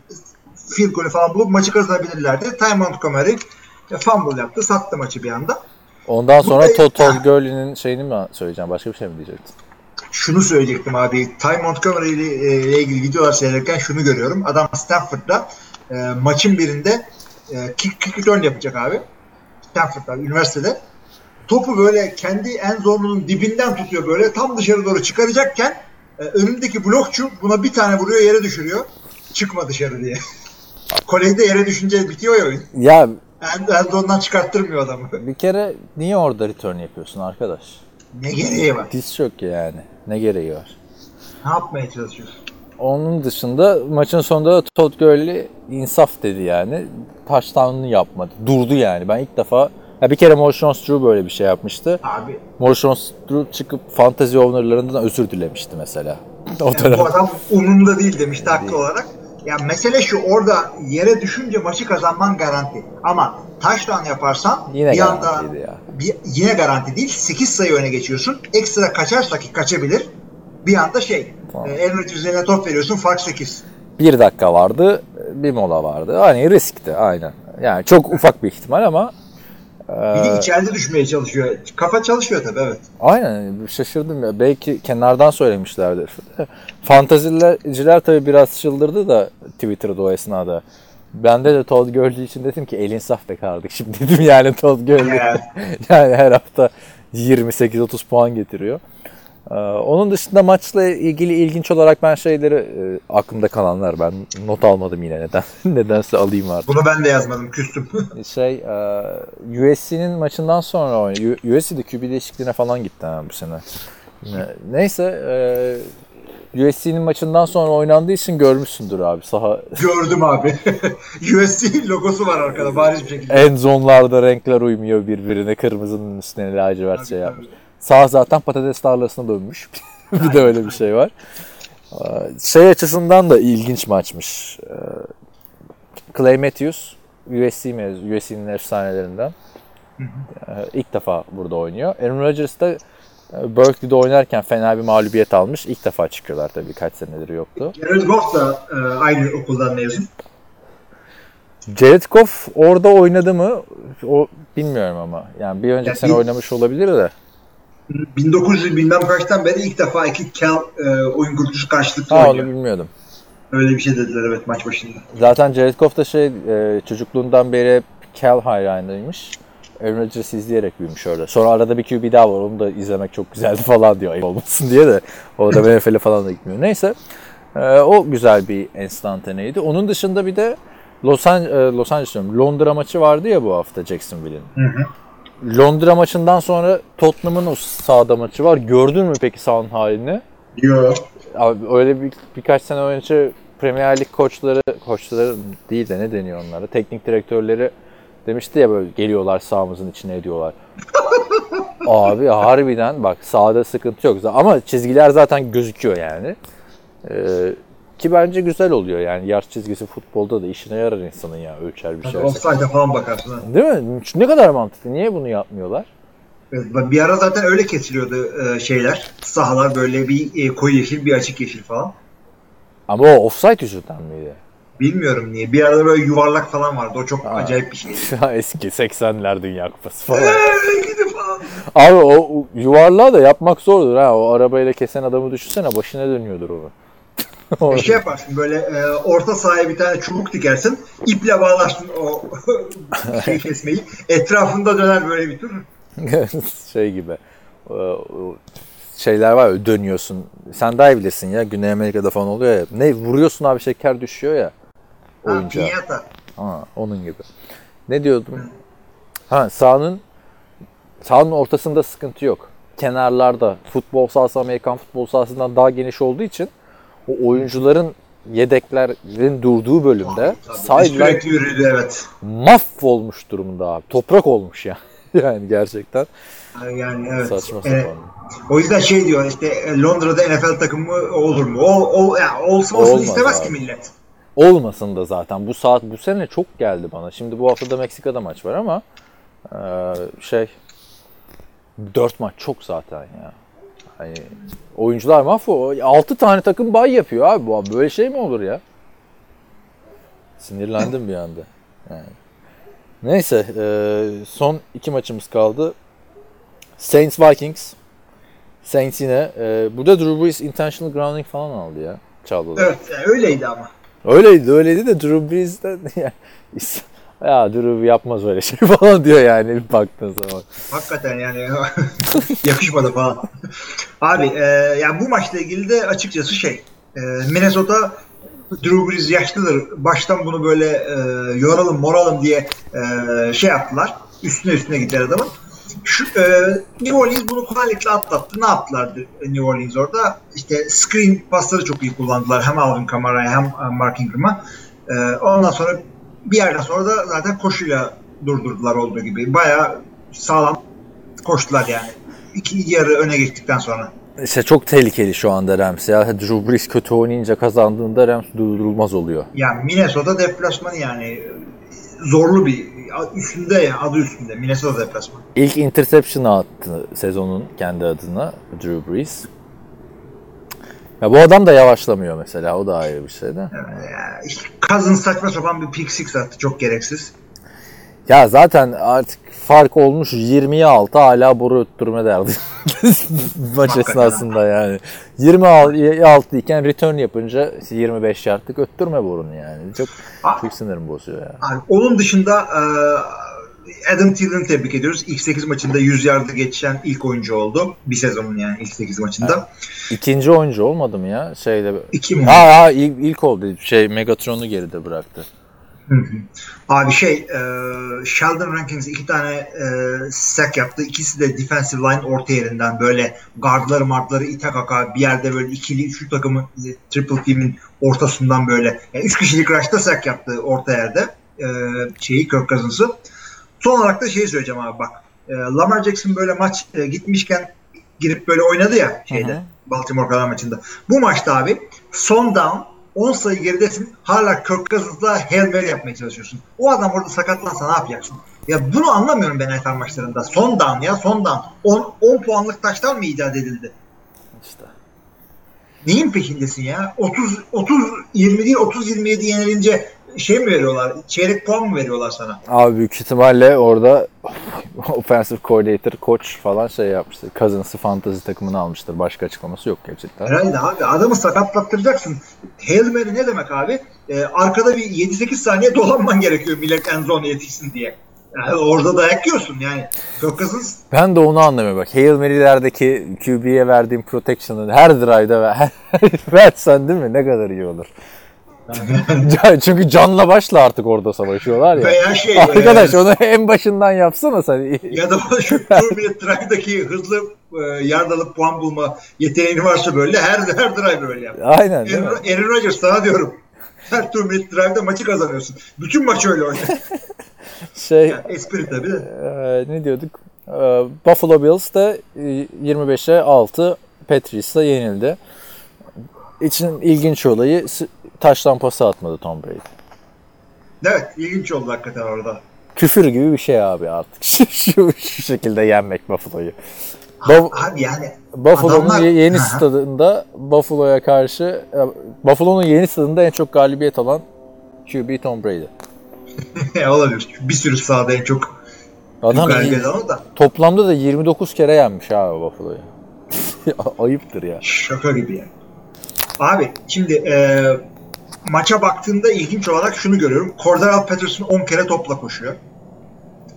field golü falan bulup maçı kazanabilirlerdi. Ty Montgomery e, fumble yaptı. Sattı maçı bir anda. Ondan sonra Todd Gurley'nin şeyini mi söyleyeceğim? Başka bir şey mi diyecektin? şunu söyleyecektim abi. Ty Montgomery ile, e, ile ilgili videolar seyrederken şunu görüyorum. Adam Stanford'da e, maçın birinde e, kick, kick return yapacak abi. Stanford'da, üniversitede. Topu böyle kendi en zonunun dibinden tutuyor böyle. Tam dışarı doğru çıkaracakken e, önündeki blokçu buna bir tane vuruyor yere düşürüyor. Çıkma dışarı diye. Kolejde yere düşünce bitiyor ya oyun. Ya Zondan çıkarttırmıyor adamı. bir kere niye orada return yapıyorsun arkadaş? Ne gereği var? Diz yok yani. Ne gereği var? Ne yapmaya çalışıyorsun? Onun dışında maçın sonunda Todd Gurley insaf dedi yani. Touchdown'ını yapmadı. Durdu yani. Ben ilk defa ya bir kere Marshawn Drew böyle bir şey yapmıştı. Abi Marshawn Drew çıkıp fantasy ownerlarından özür dilemişti mesela. o Yani dönem. bu adam umurumda değil demişti haklı olarak. Ya mesele şu orada yere düşünce maçı kazanman garanti. Ama touchdown yaparsan Yine bir anda ya. bir, yine garanti değil. 8 sayı öne geçiyorsun. Ekstra kaçarsa ki kaçabilir. Bir anda şey Tamam. e, Emret üzerine top veriyorsun fark 8. Bir dakika vardı, bir mola vardı. Hani riskti aynen. Yani çok ufak bir ihtimal ama Bir Ee, de içeride düşmeye çalışıyor. Kafa çalışıyor tabii evet. Aynen şaşırdım ya. Belki kenardan söylemişlerdir. Fantaziler tabii biraz çıldırdı da Twitter'da o esnada. Bende de Todd Gurley için dedim ki elin saf be kardeşim dedim yani Todd. Evet. yani her hafta 28-30 puan getiriyor. Ee, onun dışında maçla ilgili ilginç olarak ben şeyleri e, aklımda kalanlar ben not almadım yine neden nedense alayım artık. Bunu ben de yazmadım küstüm. Şey e, USC'nin maçından sonra oynadı. USC'de QB değişikliğine falan gitti ha bu sene. Ne- Neyse e, USC'nin maçından sonra oynandığı için görmüşsündür abi. Saha Gördüm abi. USC logosu var arkada bariz bir şekilde. en zonlarda renkler uymuyor birbirine. Kırmızının üstüne lacivert şey Tabii, yapmış. Sağ zaten patates tarlasına dönmüş. bir de öyle bir şey var. E, Şey açısından da ilginç maçmış. E, Clay Matthews USC USC'nin efsanelerinden. E, İlk defa burada oynuyor. Aaron Rodgers da e, Berkeley'de oynarken fena bir mağlubiyet almış. İlk defa çıkıyorlar tabii kaç senedir yoktu. Jared Goff da e, aynı okuldan mezun. Jared Goff orada oynadı mı? O bilmiyorum ama. Yani bir önceki Ya sene oynamış olabilir de. 1900 bilmem kaçtan beri ilk defa iki Cal e, oyun kurucusu karşılıklı Ha onu oynuyor. bilmiyordum. Öyle bir şey dediler evet maç başında. Zaten Jared Goff da şey e, çocukluğundan beri hep Cal hayranıymış. Aaron Rodgers'ı izleyerek büyümüş orada. Sonra arada bir QB daha var. Onu da izlemek çok güzeldi falan diyor. Ayıp olmasın diye de. O da NFL'e falan da gitmiyor. Neyse. Ee, o güzel bir enstantaneydi. Onun dışında bir de Los, An- e, Los Angeles diyorum, Londra maçı vardı ya bu hafta Jacksonville'in. Londra maçından sonra Tottenham'ın o sahada maçı var. Gördün mü peki sahanın halini? Yok. Abi öyle bir, birkaç sene önce Premier Lig koçları, koçları değil de ne deniyor onlara? Teknik direktörleri demişti ya böyle geliyorlar sahamızın içine ediyorlar. Abi harbiden bak sahada sıkıntı yok. Ama çizgiler zaten gözüküyor yani. Ee, ki bence güzel oluyor yani. Yaş çizgisi futbolda da işine yarar insanın ya ölçer bir şey. Offside'a falan bakarsın. ha. Değil mi? Ne kadar mantıklı. Niye bunu yapmıyorlar? Evet, Bir ara zaten öyle kesiliyordu e, şeyler. Sahalar böyle bir e, koyu yeşil bir açık yeşil falan. Ama o offside yüzünden miydi? Bilmiyorum niye. Bir arada böyle yuvarlak falan vardı. O çok acayip bir şeydi. Eski 80'ler Dünya Kupası falan. Falan. Abi o yuvarlağı da yapmak zordur ha. O arabayla kesen adamı düşünsene başına dönüyordur onu. Bir şey yaparsın böyle e, orta sahaya bir tane çubuk dikersin. iple bağlarsın o şey kesmeyi. Etrafında döner böyle bir tur. şey gibi. Şeyler var ya dönüyorsun. Sen daha iyi bilirsin ya. Güney Amerika'da falan oluyor ya. Ne vuruyorsun abi şeker düşüyor ya. Ha, Oyuncağa. piñata. Ha, onun gibi. Ne diyordum? Ha sahanın sahanın ortasında sıkıntı yok. Kenarlarda futbol sahası Amerikan futbol sahasından daha geniş olduğu için o oyuncuların yedeklerin durduğu bölümde sideline yürüdü evet. mahvolmuş durumda abi. Toprak olmuş ya. Yani gerçekten Yani evet. saçma E, sapan. o yüzden şey diyor işte e, Londra'da NFL takımı olur mu? O, o, ya, olsun olsun Olmaz istemez abi. ki millet. Olmasın da zaten bu saat bu sene çok geldi bana. Şimdi bu hafta da Meksika'da maç var ama eee, şey 4 maç çok zaten ya. Hani oyuncular mahvo. 6 tane takım bay yapıyor abi. Bu böyle şey mi olur ya? Sinirlendim bir anda. Yani. Neyse eee, son iki maçımız kaldı. Saints Vikings. Saints yine. eee, burada Drew Brees intentional grounding falan aldı ya. Çaldılar. Evet yani öyleydi ama. Öyleydi öyleydi de Drew Brees de ya, Drew yapmaz öyle şey falan diyor yani baktığın zaman. Hakikaten yani yakışmadı falan. Abi e, ya bu maçla ilgili de açıkçası şey e, Minnesota Drew Brees yaşlıdır. Baştan bunu böyle e, yoralım moralım diye e, şey yaptılar. Üstüne üstüne gittiler adamın. Şu, e, New Orleans bunu kolaylıkla atlattı. Ne yaptılar New Orleans orada? İşte screen pasları çok iyi kullandılar. Hem Alvin Kamara'ya hem e, Mark Ingram'a. E, ondan sonra bir yerden sonra da zaten koşuyla durdurdular olduğu gibi. Bayağı sağlam koştular yani. İkinci yarı öne geçtikten sonra. İşte çok tehlikeli şu anda Rams ya. Drew Brees kötü oynayınca kazandığında Rams durdurulmaz oluyor. Yani Minnesota deplasmanı yani zorlu bir üstünde ya adı üstünde Minnesota deplasmanı. İlk interception'ı attı sezonun kendi adına Drew Brees. Ya bu adam da yavaşlamıyor mesela. O da ayrı bir şey de. Yani işte Cousins saçma sapan bir pick six attı çok gereksiz. Ya zaten artık fark olmuş 20'ye 6 hala boru öttürme derdi. Maç esnasında yani. 26 iken return yapınca 25 yardlık öttürme borunu yani. Çok çok sinirim bozuyor ya. Yani onun dışında e, Adam Thielen'ı tebrik ediyoruz. İlk 8 maçında 100 yardı geçen ilk oyuncu oldu. Bir sezonun yani ilk 8 maçında. İkinci oyuncu olmadı mı ya? Şeyde İki mi? Ha ha ilk, ilk oldu. Şey Megatron'u geride bıraktı. Hı hı. Abi şey e, Sheldon Rankins iki tane e, sack yaptı. İkisi de defensive line orta yerinden böyle guardları martları ite kaka bir yerde böyle ikili şu takımın e, triple team'in ortasından böyle yani üç kişilik rush'ta sack yaptı orta yerde e, şeyi Kirk Cousins'ı. Son olarak da şeyi söyleyeceğim abi bak. E, Lamar Jackson böyle maç e, gitmişken girip böyle oynadı ya şeyde Hı hı. Baltimore kadar maçında. Bu maçta abi son down 10 sayı geridesin hala Kirk Cousins'la Hail Mary yapmaya çalışıyorsun. O adam orada sakatlansa ne yapacaksın? Ya bunu anlamıyorum ben NFL maçlarında. Son down ya son down. 10, 10 puanlık taştan mı icat edildi? İşte. Neyin peşindesin ya? 30 30 20 değil 30 27 yenilince şey mi veriyorlar? Çeyrek puan mı veriyorlar sana? Abi büyük ihtimalle orada offensive coordinator, koç falan şey yapmıştır. Cousins'ı fantasy takımına almıştır. Başka açıklaması yok gerçekten. Herhalde abi adamı sakatlattıracaksın. Hail Mary ne demek abi? Ee, arkada bir 7-8 saniye dolanman gerekiyor millet en zone yetişsin diye. Yani orada dayak yiyorsun yani. Kirk Cousins Ben de onu anlamıyorum bak. Hail Mary'lerdeki QB'ye verdiğim protection'ı her drive'da ver, versen değil mi? Ne kadar iyi olur. Çünkü canla başla artık orada savaşıyorlar ya. veya şey Arkadaş e, onu en başından yapsana sen. ya da şu minute drive'daki hızlı e, yard alıp puan bulma yeteneğin varsa böyle her her drive böyle yap. Aynen? Aaron, Aaron Rodgers sana diyorum. Her minute drive'da maçı kazanıyorsun. Bütün maç öyle oynuyor. Şey Yani espri tabii de. e, ne diyorduk? E, Buffalo Bills de e, 25'e 6 Patriots'la yenildi. İçin ilginç olayı taştan pası atmadı Tom Brady. Evet ilginç oldu hakikaten orada. Küfür gibi bir şey abi artık. şu, şu, şu şekilde yenmek Buffalo'yu. Buff- Abi yani Buffalo'nun adamlar- ye- yeni stadında Buffalo'ya karşı e, Buffalo'nun yeni stadında en çok galibiyet alan QB Tom Brady. olabilir. Bir sürü sahada en çok Adam galibiyet alan da toplamda da 29 kere yenmiş abi Buffalo'yu. Ayıptır ya. şaka gibi yani. Abi şimdi e, maça baktığında ilginç olarak şunu görüyorum. Cordell Patterson 10 kere topla koşuyor.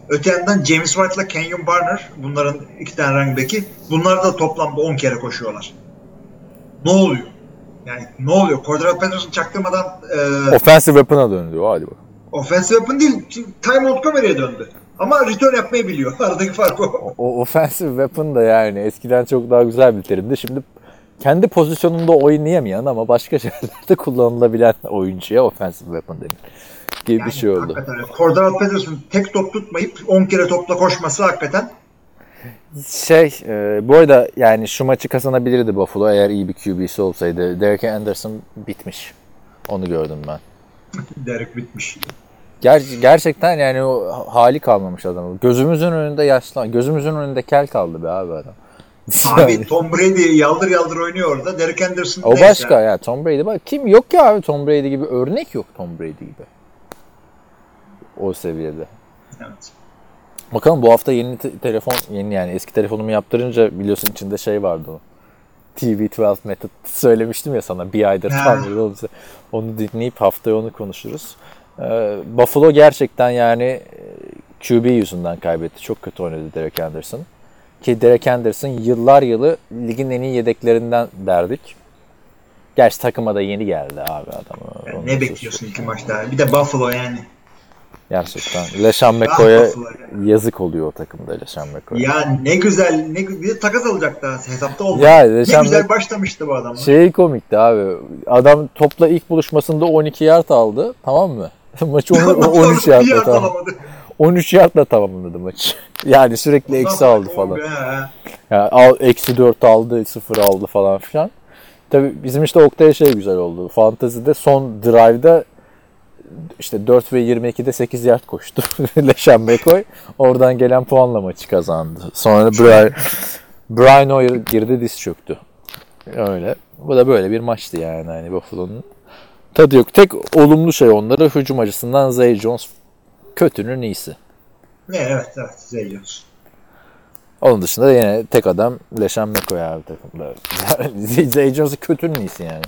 Öte yandan James White ile Kenyon Barner bunların iki tane running back'i bunlar da toplamda 10 kere koşuyorlar. Ne oluyor? Yani ne oluyor? Cordell Patterson çaktırmadan e, Offensive weapon'a döndü o hadi bak. offensive weapon değil Ty Montgomery'e döndü. Ama return yapmayı biliyor. Aradaki fark o. O offensive weapon da yani eskiden çok daha güzel bir terimdi. Şimdi kendi pozisyonunda oynayamayan ama başka şeylerde kullanılabilen oyuncuya offensive weapon denir. Gibi bir şey oldu. Cordell Patterson tek top tutmayıp 10 kere topla koşması hakikaten Şey, e, bu arada yani şu maçı kazanabilirdi Buffalo eğer iyi bir QB'si olsaydı. Derek Anderson bitmiş. Onu gördüm ben. Derek bitmiş. Ger- gerçekten yani o hali kalmamış adamın. Gözümüzün önünde yaşlan, gözümüzün önünde kel kaldı be abi adam. Abi Tom Brady yaldır yaldır oynuyor orada. Derek Anderson o başka ya Tom Brady bak kim yok ya abi Tom Brady gibi örnek yok Tom Brady gibi. O seviyede. Evet. Bakalım bu hafta yeni te- telefon yeni yani eski telefonumu yaptırınca biliyorsun içinde şey vardı o. TV12 method söylemiştim ya sana bir aydır tam. Onu dinleyip haftaya onu konuşuruz. Ee, Buffalo gerçekten yani e, QB yüzünden kaybetti. Çok kötü oynadı Derek Anderson. Ki Derek Anderson yıllar yılı ligin en iyi yedeklerinden derdik. Gerçi takıma da yeni geldi abi adam. Yani Onu ne bekliyorsun iki maçta? Bir de Buffalo yani. Gerçekten. LeSean McCoy'a yani. yazık oluyor o takımda LeSean McCoy'a. Ya ne güzel, ne bir de takas alacak daha hesapta olmadı. Ya, ne Deşan güzel başlamıştı bu adam. Şey komikti abi. Adam topla ilk buluşmasında 12 yard aldı. Tamam mı? Maçı onu- 13 Bir yardla yard tamam. Alamadı. 13 yardla tamamladı maçı. Yani sürekli eksi aldı falan. Yani al, eksi 4 aldı, 0 aldı falan filan. Tabii bizim işte Oktay'a şey güzel oldu. Fantezide son drive'da işte 4 ve 22'de 8 yard koştu. Leşan Bekoy. Oradan gelen puanla maçı kazandı. Sonra Brian, Brian Hoyer girdi diz çöktü. Öyle. Bu da böyle bir maçtı yani hani Buffalo'nun. Tadı yok. Tek olumlu şey onları hücum açısından Zay Jones kötünün iyisi. Ne evet evet Zay Jones. Onun dışında da yine tek adam Leşan McCoy abi takımda. Zay Jones'u kötünün iyisi yani.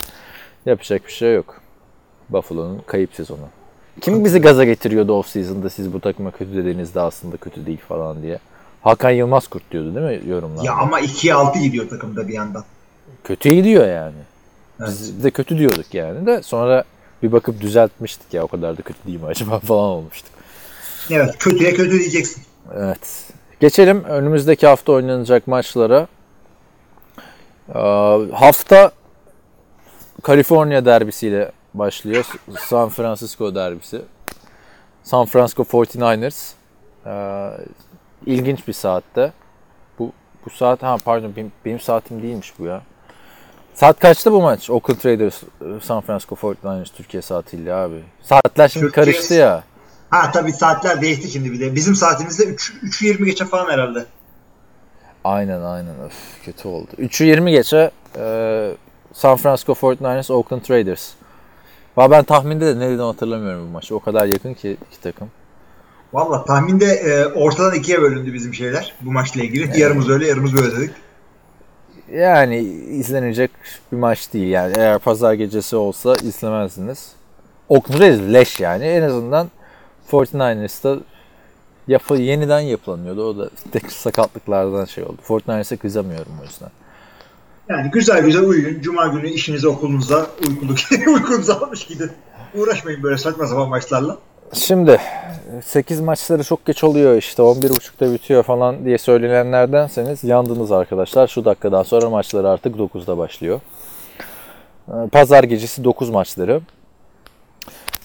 Yapacak bir şey yok. Buffalo'nun kayıp sezonu. Kim bizi gaza getiriyordu off season'da siz bu takıma kötü dediğinizde aslında kötü değil falan diye. Hakan Yılmaz kurt diyordu değil mi yorumlarda? Ya ama 2'ye 6 gidiyor takımda bir yandan. Kötü gidiyor yani. Evet. Biz de kötü diyorduk yani de sonra bir bakıp düzeltmiştik ya o kadar da kötü değil mi acaba falan olmuştuk. Evet kötüye kötü diyeceksin. Evet. Geçelim önümüzdeki hafta oynanacak maçlara. Ee, hafta Kaliforniya derbisiyle başlıyor. San Francisco derbisi. San Francisco 49ers. Ee, ilginç bir saatte. Bu bu saat ha pardon benim, benim saatim değilmiş bu ya. Saat kaçta bu maç? Oakland Raiders San Francisco 49ers Türkiye saatiyle abi. Saatler şimdi Türkiye- karıştı ya. Ha tabii saatler değişti şimdi bir de. Bizim saatimizde 3 3.20 geçe falan herhalde. Aynen aynen. Öf, kötü oldu. 3'ü 20 geçe e, San Francisco 49ers Oakland Raiders. Valla ben tahminde de ne dedim hatırlamıyorum bu maçı. O kadar yakın ki iki takım. Valla tahminde e, ortadan ikiye bölündü bizim şeyler bu maçla ilgili. Yarımız öyle yarımız böyle dedik. Yani izlenecek bir maç değil. Yani eğer pazar gecesi olsa izlemezdiniz. Oakland Raiders leş yani. En azından 49ers'ta Yapı, yeniden yapılanıyordu. O da tek sakatlıklardan şey oldu. Fortnite'e kızamıyorum o yüzden. Yani güzel güzel uyuyun. Cuma günü işinize okulunuza uykulu, uykunuzu almış gidin. Uğraşmayın böyle saçma sapan maçlarla. Şimdi 8 maçları çok geç oluyor işte 11.30'da bitiyor falan diye söylenenlerdenseniz yandınız arkadaşlar. Şu dakikadan sonra maçları artık 9'da başlıyor. Ee, Pazar gecesi 9 maçları.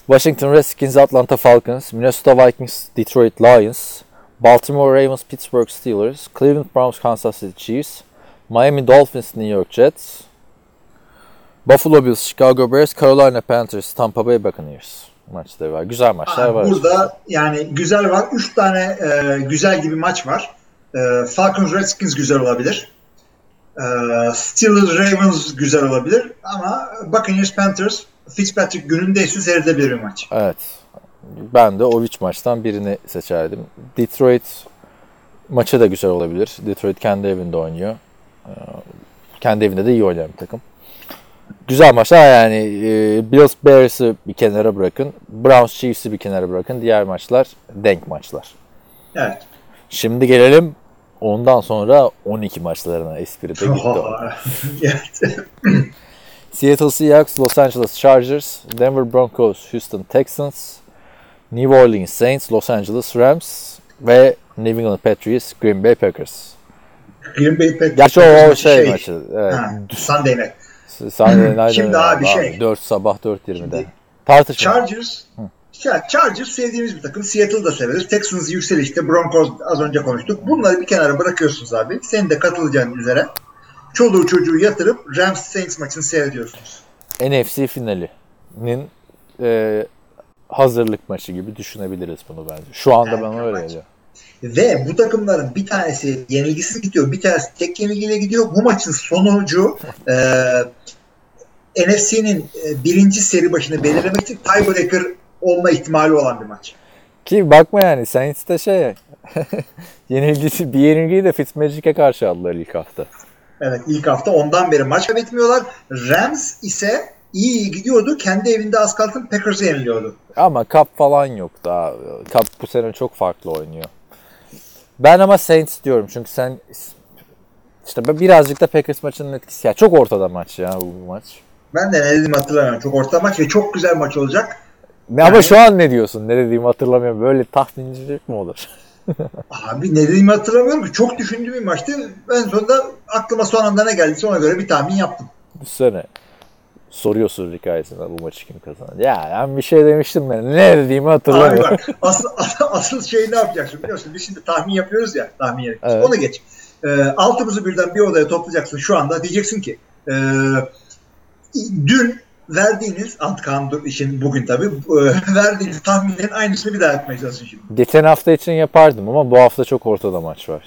Washington Redskins, Atlanta Falcons, Minnesota Vikings, Detroit Lions, Baltimore Ravens, Pittsburgh Steelers, Cleveland Browns, Kansas City Chiefs, Miami Dolphins, New York Jets, Buffalo Bills, Chicago Bears, Carolina Panthers, Tampa Bay Buccaneers maçları var. Güzel maçlar var. Burada yani güzel var. 3 tane e, güzel gibi maç var. E, Falcons Redskins güzel olabilir. E, Steelers Ravens güzel olabilir. Ama Buccaneers Panthers Fitzpatrick günündeyse seyredebilir bir maç. Evet. Ben de o üç maçtan birini seçerdim. Detroit maçı da güzel olabilir. Detroit kendi evinde oynuyor. Ee, Kendi evinde de iyi oynayan bir takım. Güzel maçlar yani e, Bills Bears'ı bir kenara bırakın. Browns Chiefs'i bir kenara bırakın. Diğer maçlar denk maçlar. Evet. Şimdi gelelim ondan sonra 12 maçlarına espri de gitti. evet. Seattle Seahawks, Los Angeles Chargers, Denver Broncos, Houston Texans, New Orleans Saints, Los Angeles Rams ve New England Patriots, Green Bay Packers. Green Bay Packers Gerçi o maçı şey, maçı. Evet. Ha, Sunday night. Sunday Night Şimdi abi şey- 4 sabah 4.20'de. Tartışma. Chargers Ya Chargers sevdiğimiz bir takım. Seattle'ı da severiz. Texans yükselişte. Broncos az önce konuştuk. Bunları bir kenara bırakıyorsunuz abi. Senin de katılacağın üzere. Çoluğu çocuğu yatırıp Rams Saints maçını seyrediyorsunuz. NFC finalinin e, hazırlık maçı gibi düşünebiliriz bunu bence. Şu anda bana öyle geliyor. Ve bu takımların bir tanesi yenilgisiz gidiyor. Bir tanesi tek yenilgiyle gidiyor. Bu maçın sonucu e, NFC'nin e, birinci seri başını belirlemek için tiebreaker olma ihtimali olan bir maç. Ki bakma yani Saints de şey yenilgisi bir yenilgiyi de Fitzmagic'e karşı aldılar ilk hafta. Evet ilk hafta ondan beri maç kaybetmiyorlar. Rams ise iyi iyi gidiyordu. Kendi evinde az kalsın Packers'ı yeniliyordu. Ama Cup falan yok daha. Cup bu sene çok farklı oynuyor. Ben ama Saints diyorum çünkü sen işte birazcık da Packers maçının etkisi. Ya çok ortada maç ya bu maç. Ben de ne dediğimi hatırlamıyorum. Çok orta maç ve çok güzel maç olacak. Ne ama şu an ne diyorsun? Ne dediğimi hatırlamıyorum. Böyle tahmincilik mi olur? Abi ne dediğimi hatırlamıyorum ki. Çok düşündüğüm bir maçtı. En sonunda aklıma son anda ne geldiyse ona göre bir tahmin yaptım. Düşünsene. Soruyorsun hikayesinde bu maçı kim kazanır? Ya ben bir şey demiştim ben. Ne dediğimi Abi hatırlamıyorum. bak asıl, asıl şey ne yapacaksın biliyorsun? Biz şimdi tahmin yapıyoruz ya. Tahmin yapıyoruz. Evet. Onu geç. Ee, altımızı birden bir odaya toplayacaksın şu anda. Diyeceksin ki e, dün verdiğiniz Antkan için bugün tabii e, verdiğiniz tahminlerin aynısını bir daha yapmaya çalışın şimdi. Geçen hafta için yapardım ama bu hafta çok ortada maç var.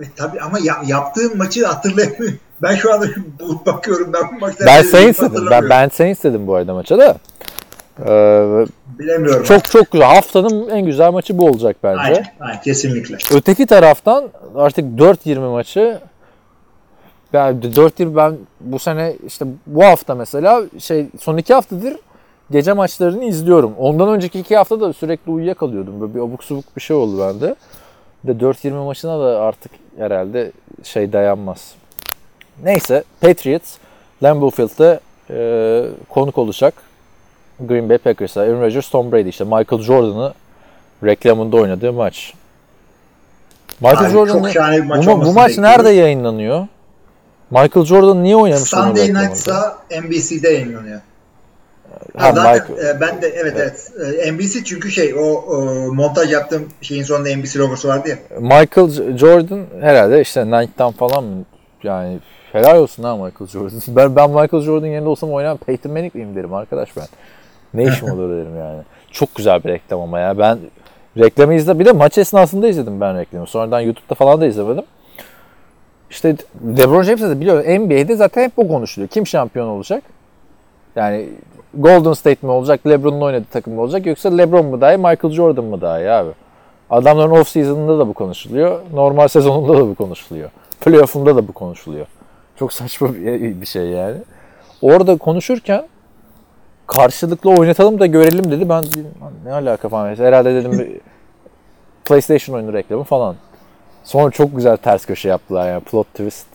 E, tabii ama ya, yaptığım maçı hatırlayamıyorum. Ben şu anda bu- bakıyorum ben bu maçta Ben Saints dedim. Ben, ben Saints dedim bu arada maça da. Ee, Bilemiyorum. çok çok güzel. Haftanın en güzel maçı bu olacak bence. Aynen, aynen, kesinlikle. Öteki taraftan artık 4-20 maçı ben 4-20 ben bu sene işte bu hafta mesela şey son iki haftadır gece maçlarını izliyorum. Ondan önceki iki hafta da sürekli uyuyakalıyordum. Böyle bir abuk subuk bir şey oldu bende. De 4-20 maçına da artık herhalde şey dayanmaz. Neyse Patriots Lambeau Field'de e, konuk olacak. Green Bay Packers'a Aaron Rodgers, Tom Brady işte Michael Jordan'ı reklamında oynadığı maç. Michael Abi, Jordan çok şahane bir maç bu, bu maç bekliyorum. nerede yayınlanıyor? Michael Jordan niye oynamış Sunday? Night'sa NBC'de yayınlanıyor. Ha, Ha, zaten Michael. e, ben de evet evet, E, NBC çünkü şey o, o montaj yaptığım şeyin sonunda NBC logosu vardı ya. Michael Jordan herhalde işte Nike'dan falan mı? Yani helal olsun ha Michael Jordan. Ben, ben Michael Jordan yerinde olsam oynayan Peyton Manning miyim derim arkadaş ben. Ne işim olur derim yani. Çok güzel bir reklam ama ya. Ben reklamı izle bir de maç esnasında izledim ben reklamı. Sonradan YouTube'da falan da izlemedim. İşte LeBron James'e de biliyorum NBA'de zaten hep o konuşuluyor. Kim şampiyon olacak? Yani Golden State mi olacak, LeBron'un oynadığı takım mı olacak yoksa LeBron mu daha iyi, Michael Jordan mı daha iyi abi? Adamların off season'ında da bu konuşuluyor. Normal sezonunda da bu konuşuluyor. Playoff'unda da bu konuşuluyor. Çok saçma bir bir şey yani. Orada konuşurken karşılıklı oynatalım da görelim dedi. Ben dedim, "Lan ne alaka falan. Herhalde dedim PlayStation oyunu reklamı falan. Sonra çok güzel ters köşe yaptılar yani plot twist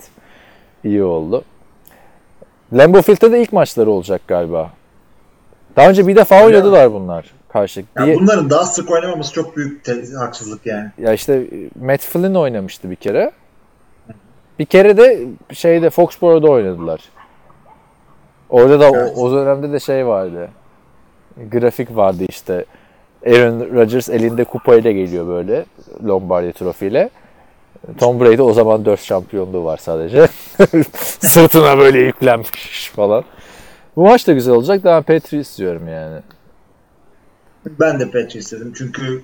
iyi oldu. Lambeau Field'de de ilk maçları olacak galiba. Daha önce bir defa oynadılar bunlar karşılıklı. Ya Diye- bunların daha sık oynamaması çok büyük haksızlık yani. Ya işte Matt Flynn oynamıştı bir kere. Bir kere de şeyde Foxborough'da oynadılar. Orada da Evet. o, o dönemde de şey vardı. Grafik vardı işte. Aaron Rodgers elinde kupayla geliyor böyle Lombardi trofiyle. Tom Brady o zaman 4 şampiyonluğu var sadece. Sırtına böyle yüklenmiş falan. Bu maç da güzel olacak da ben Patriots diyorum yani. Ben de Patriots istedim çünkü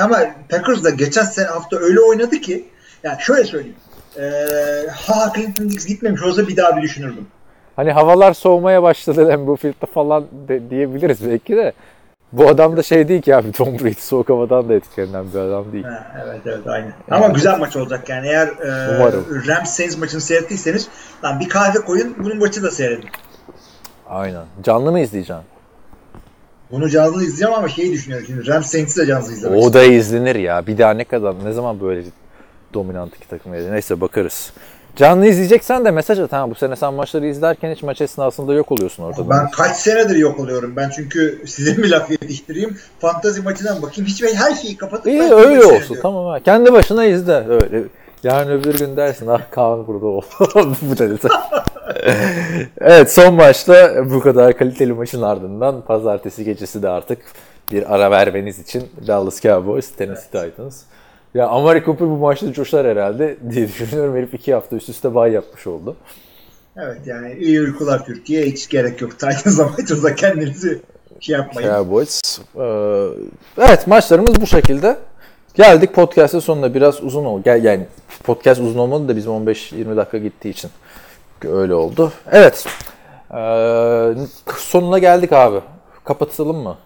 ama Packers da geçen sene hafta öyle oynadı ki yani şöyle söyleyeyim. Ee, ha Clinton Dix gitmemiş olsa bir daha bir düşünürdüm. Hani havalar soğumaya başladı Lambeau Field'da falan de, diyebiliriz belki de. Bu adam da şey değil ki abi Tom Brady soğuk havadan da etkilenen bir adam değil. Ha, evet evet aynı. Ama güzel maç olacak yani eğer e, Umarım. Rams Saints maçını seyrettiyseniz lan bir kahve koyun bunun maçı da seyredin. Aynen. Canlı mı izleyeceksin? Bunu canlı izleyeceğim ama şeyi düşünüyorum şimdi Rams Saints'i de canlı izlemek O da izlenir ya. Bir daha ne kadar ne zaman böyle dominant iki takım gelir. Neyse bakarız. Canlı izleyeceksen de mesaj at. Ha, bu sene sen maçları izlerken hiç maç esnasında yok oluyorsun ortada. Ben kaç senedir yok oluyorum. Ben çünkü size mi laf yetiştireyim? Fantazi maçından bakayım. Hiç ben her şeyi kapatıp İyi öyle olsun tamam ha. Kendi başına izle öyle. Yarın öbür gün dersin ah Kaan burada ol. bu dedi. evet son maçta bu kadar kaliteli maçın ardından pazartesi gecesi de artık bir ara vermeniz için Dallas Cowboys, Tennessee Titans. Ya Amari Cooper bu maçta coşar herhalde diye düşünüyorum. Herif iki hafta üst üste bay yapmış oldu. Evet yani iyi uykular Türkiye. Hiç gerek yok. Titans'la maçınızda kendinizi şey yapmayın. Cowboys. Ee, evet maçlarımız bu şekilde. Geldik podcast'ın sonuna biraz uzun oldu. Gel yani podcast uzun olmadı da bizim 15-20 dakika gittiği için öyle oldu. Evet. Ee, sonuna geldik abi. Kapatalım mı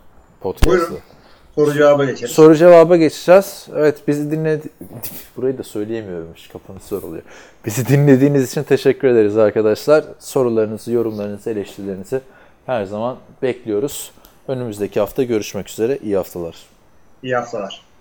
podcast'ı? Buyurun. Soru cevaba geçelim. Soru cevaba geçeceğiz. Evet bizi dinledi... Burayı da söyleyemiyorum. hiç Kapanışı oluyor. Bizi dinlediğiniz için teşekkür ederiz arkadaşlar. Sorularınızı, yorumlarınızı, eleştirilerinizi her zaman bekliyoruz. Önümüzdeki hafta görüşmek üzere. İyi haftalar. İyi haftalar.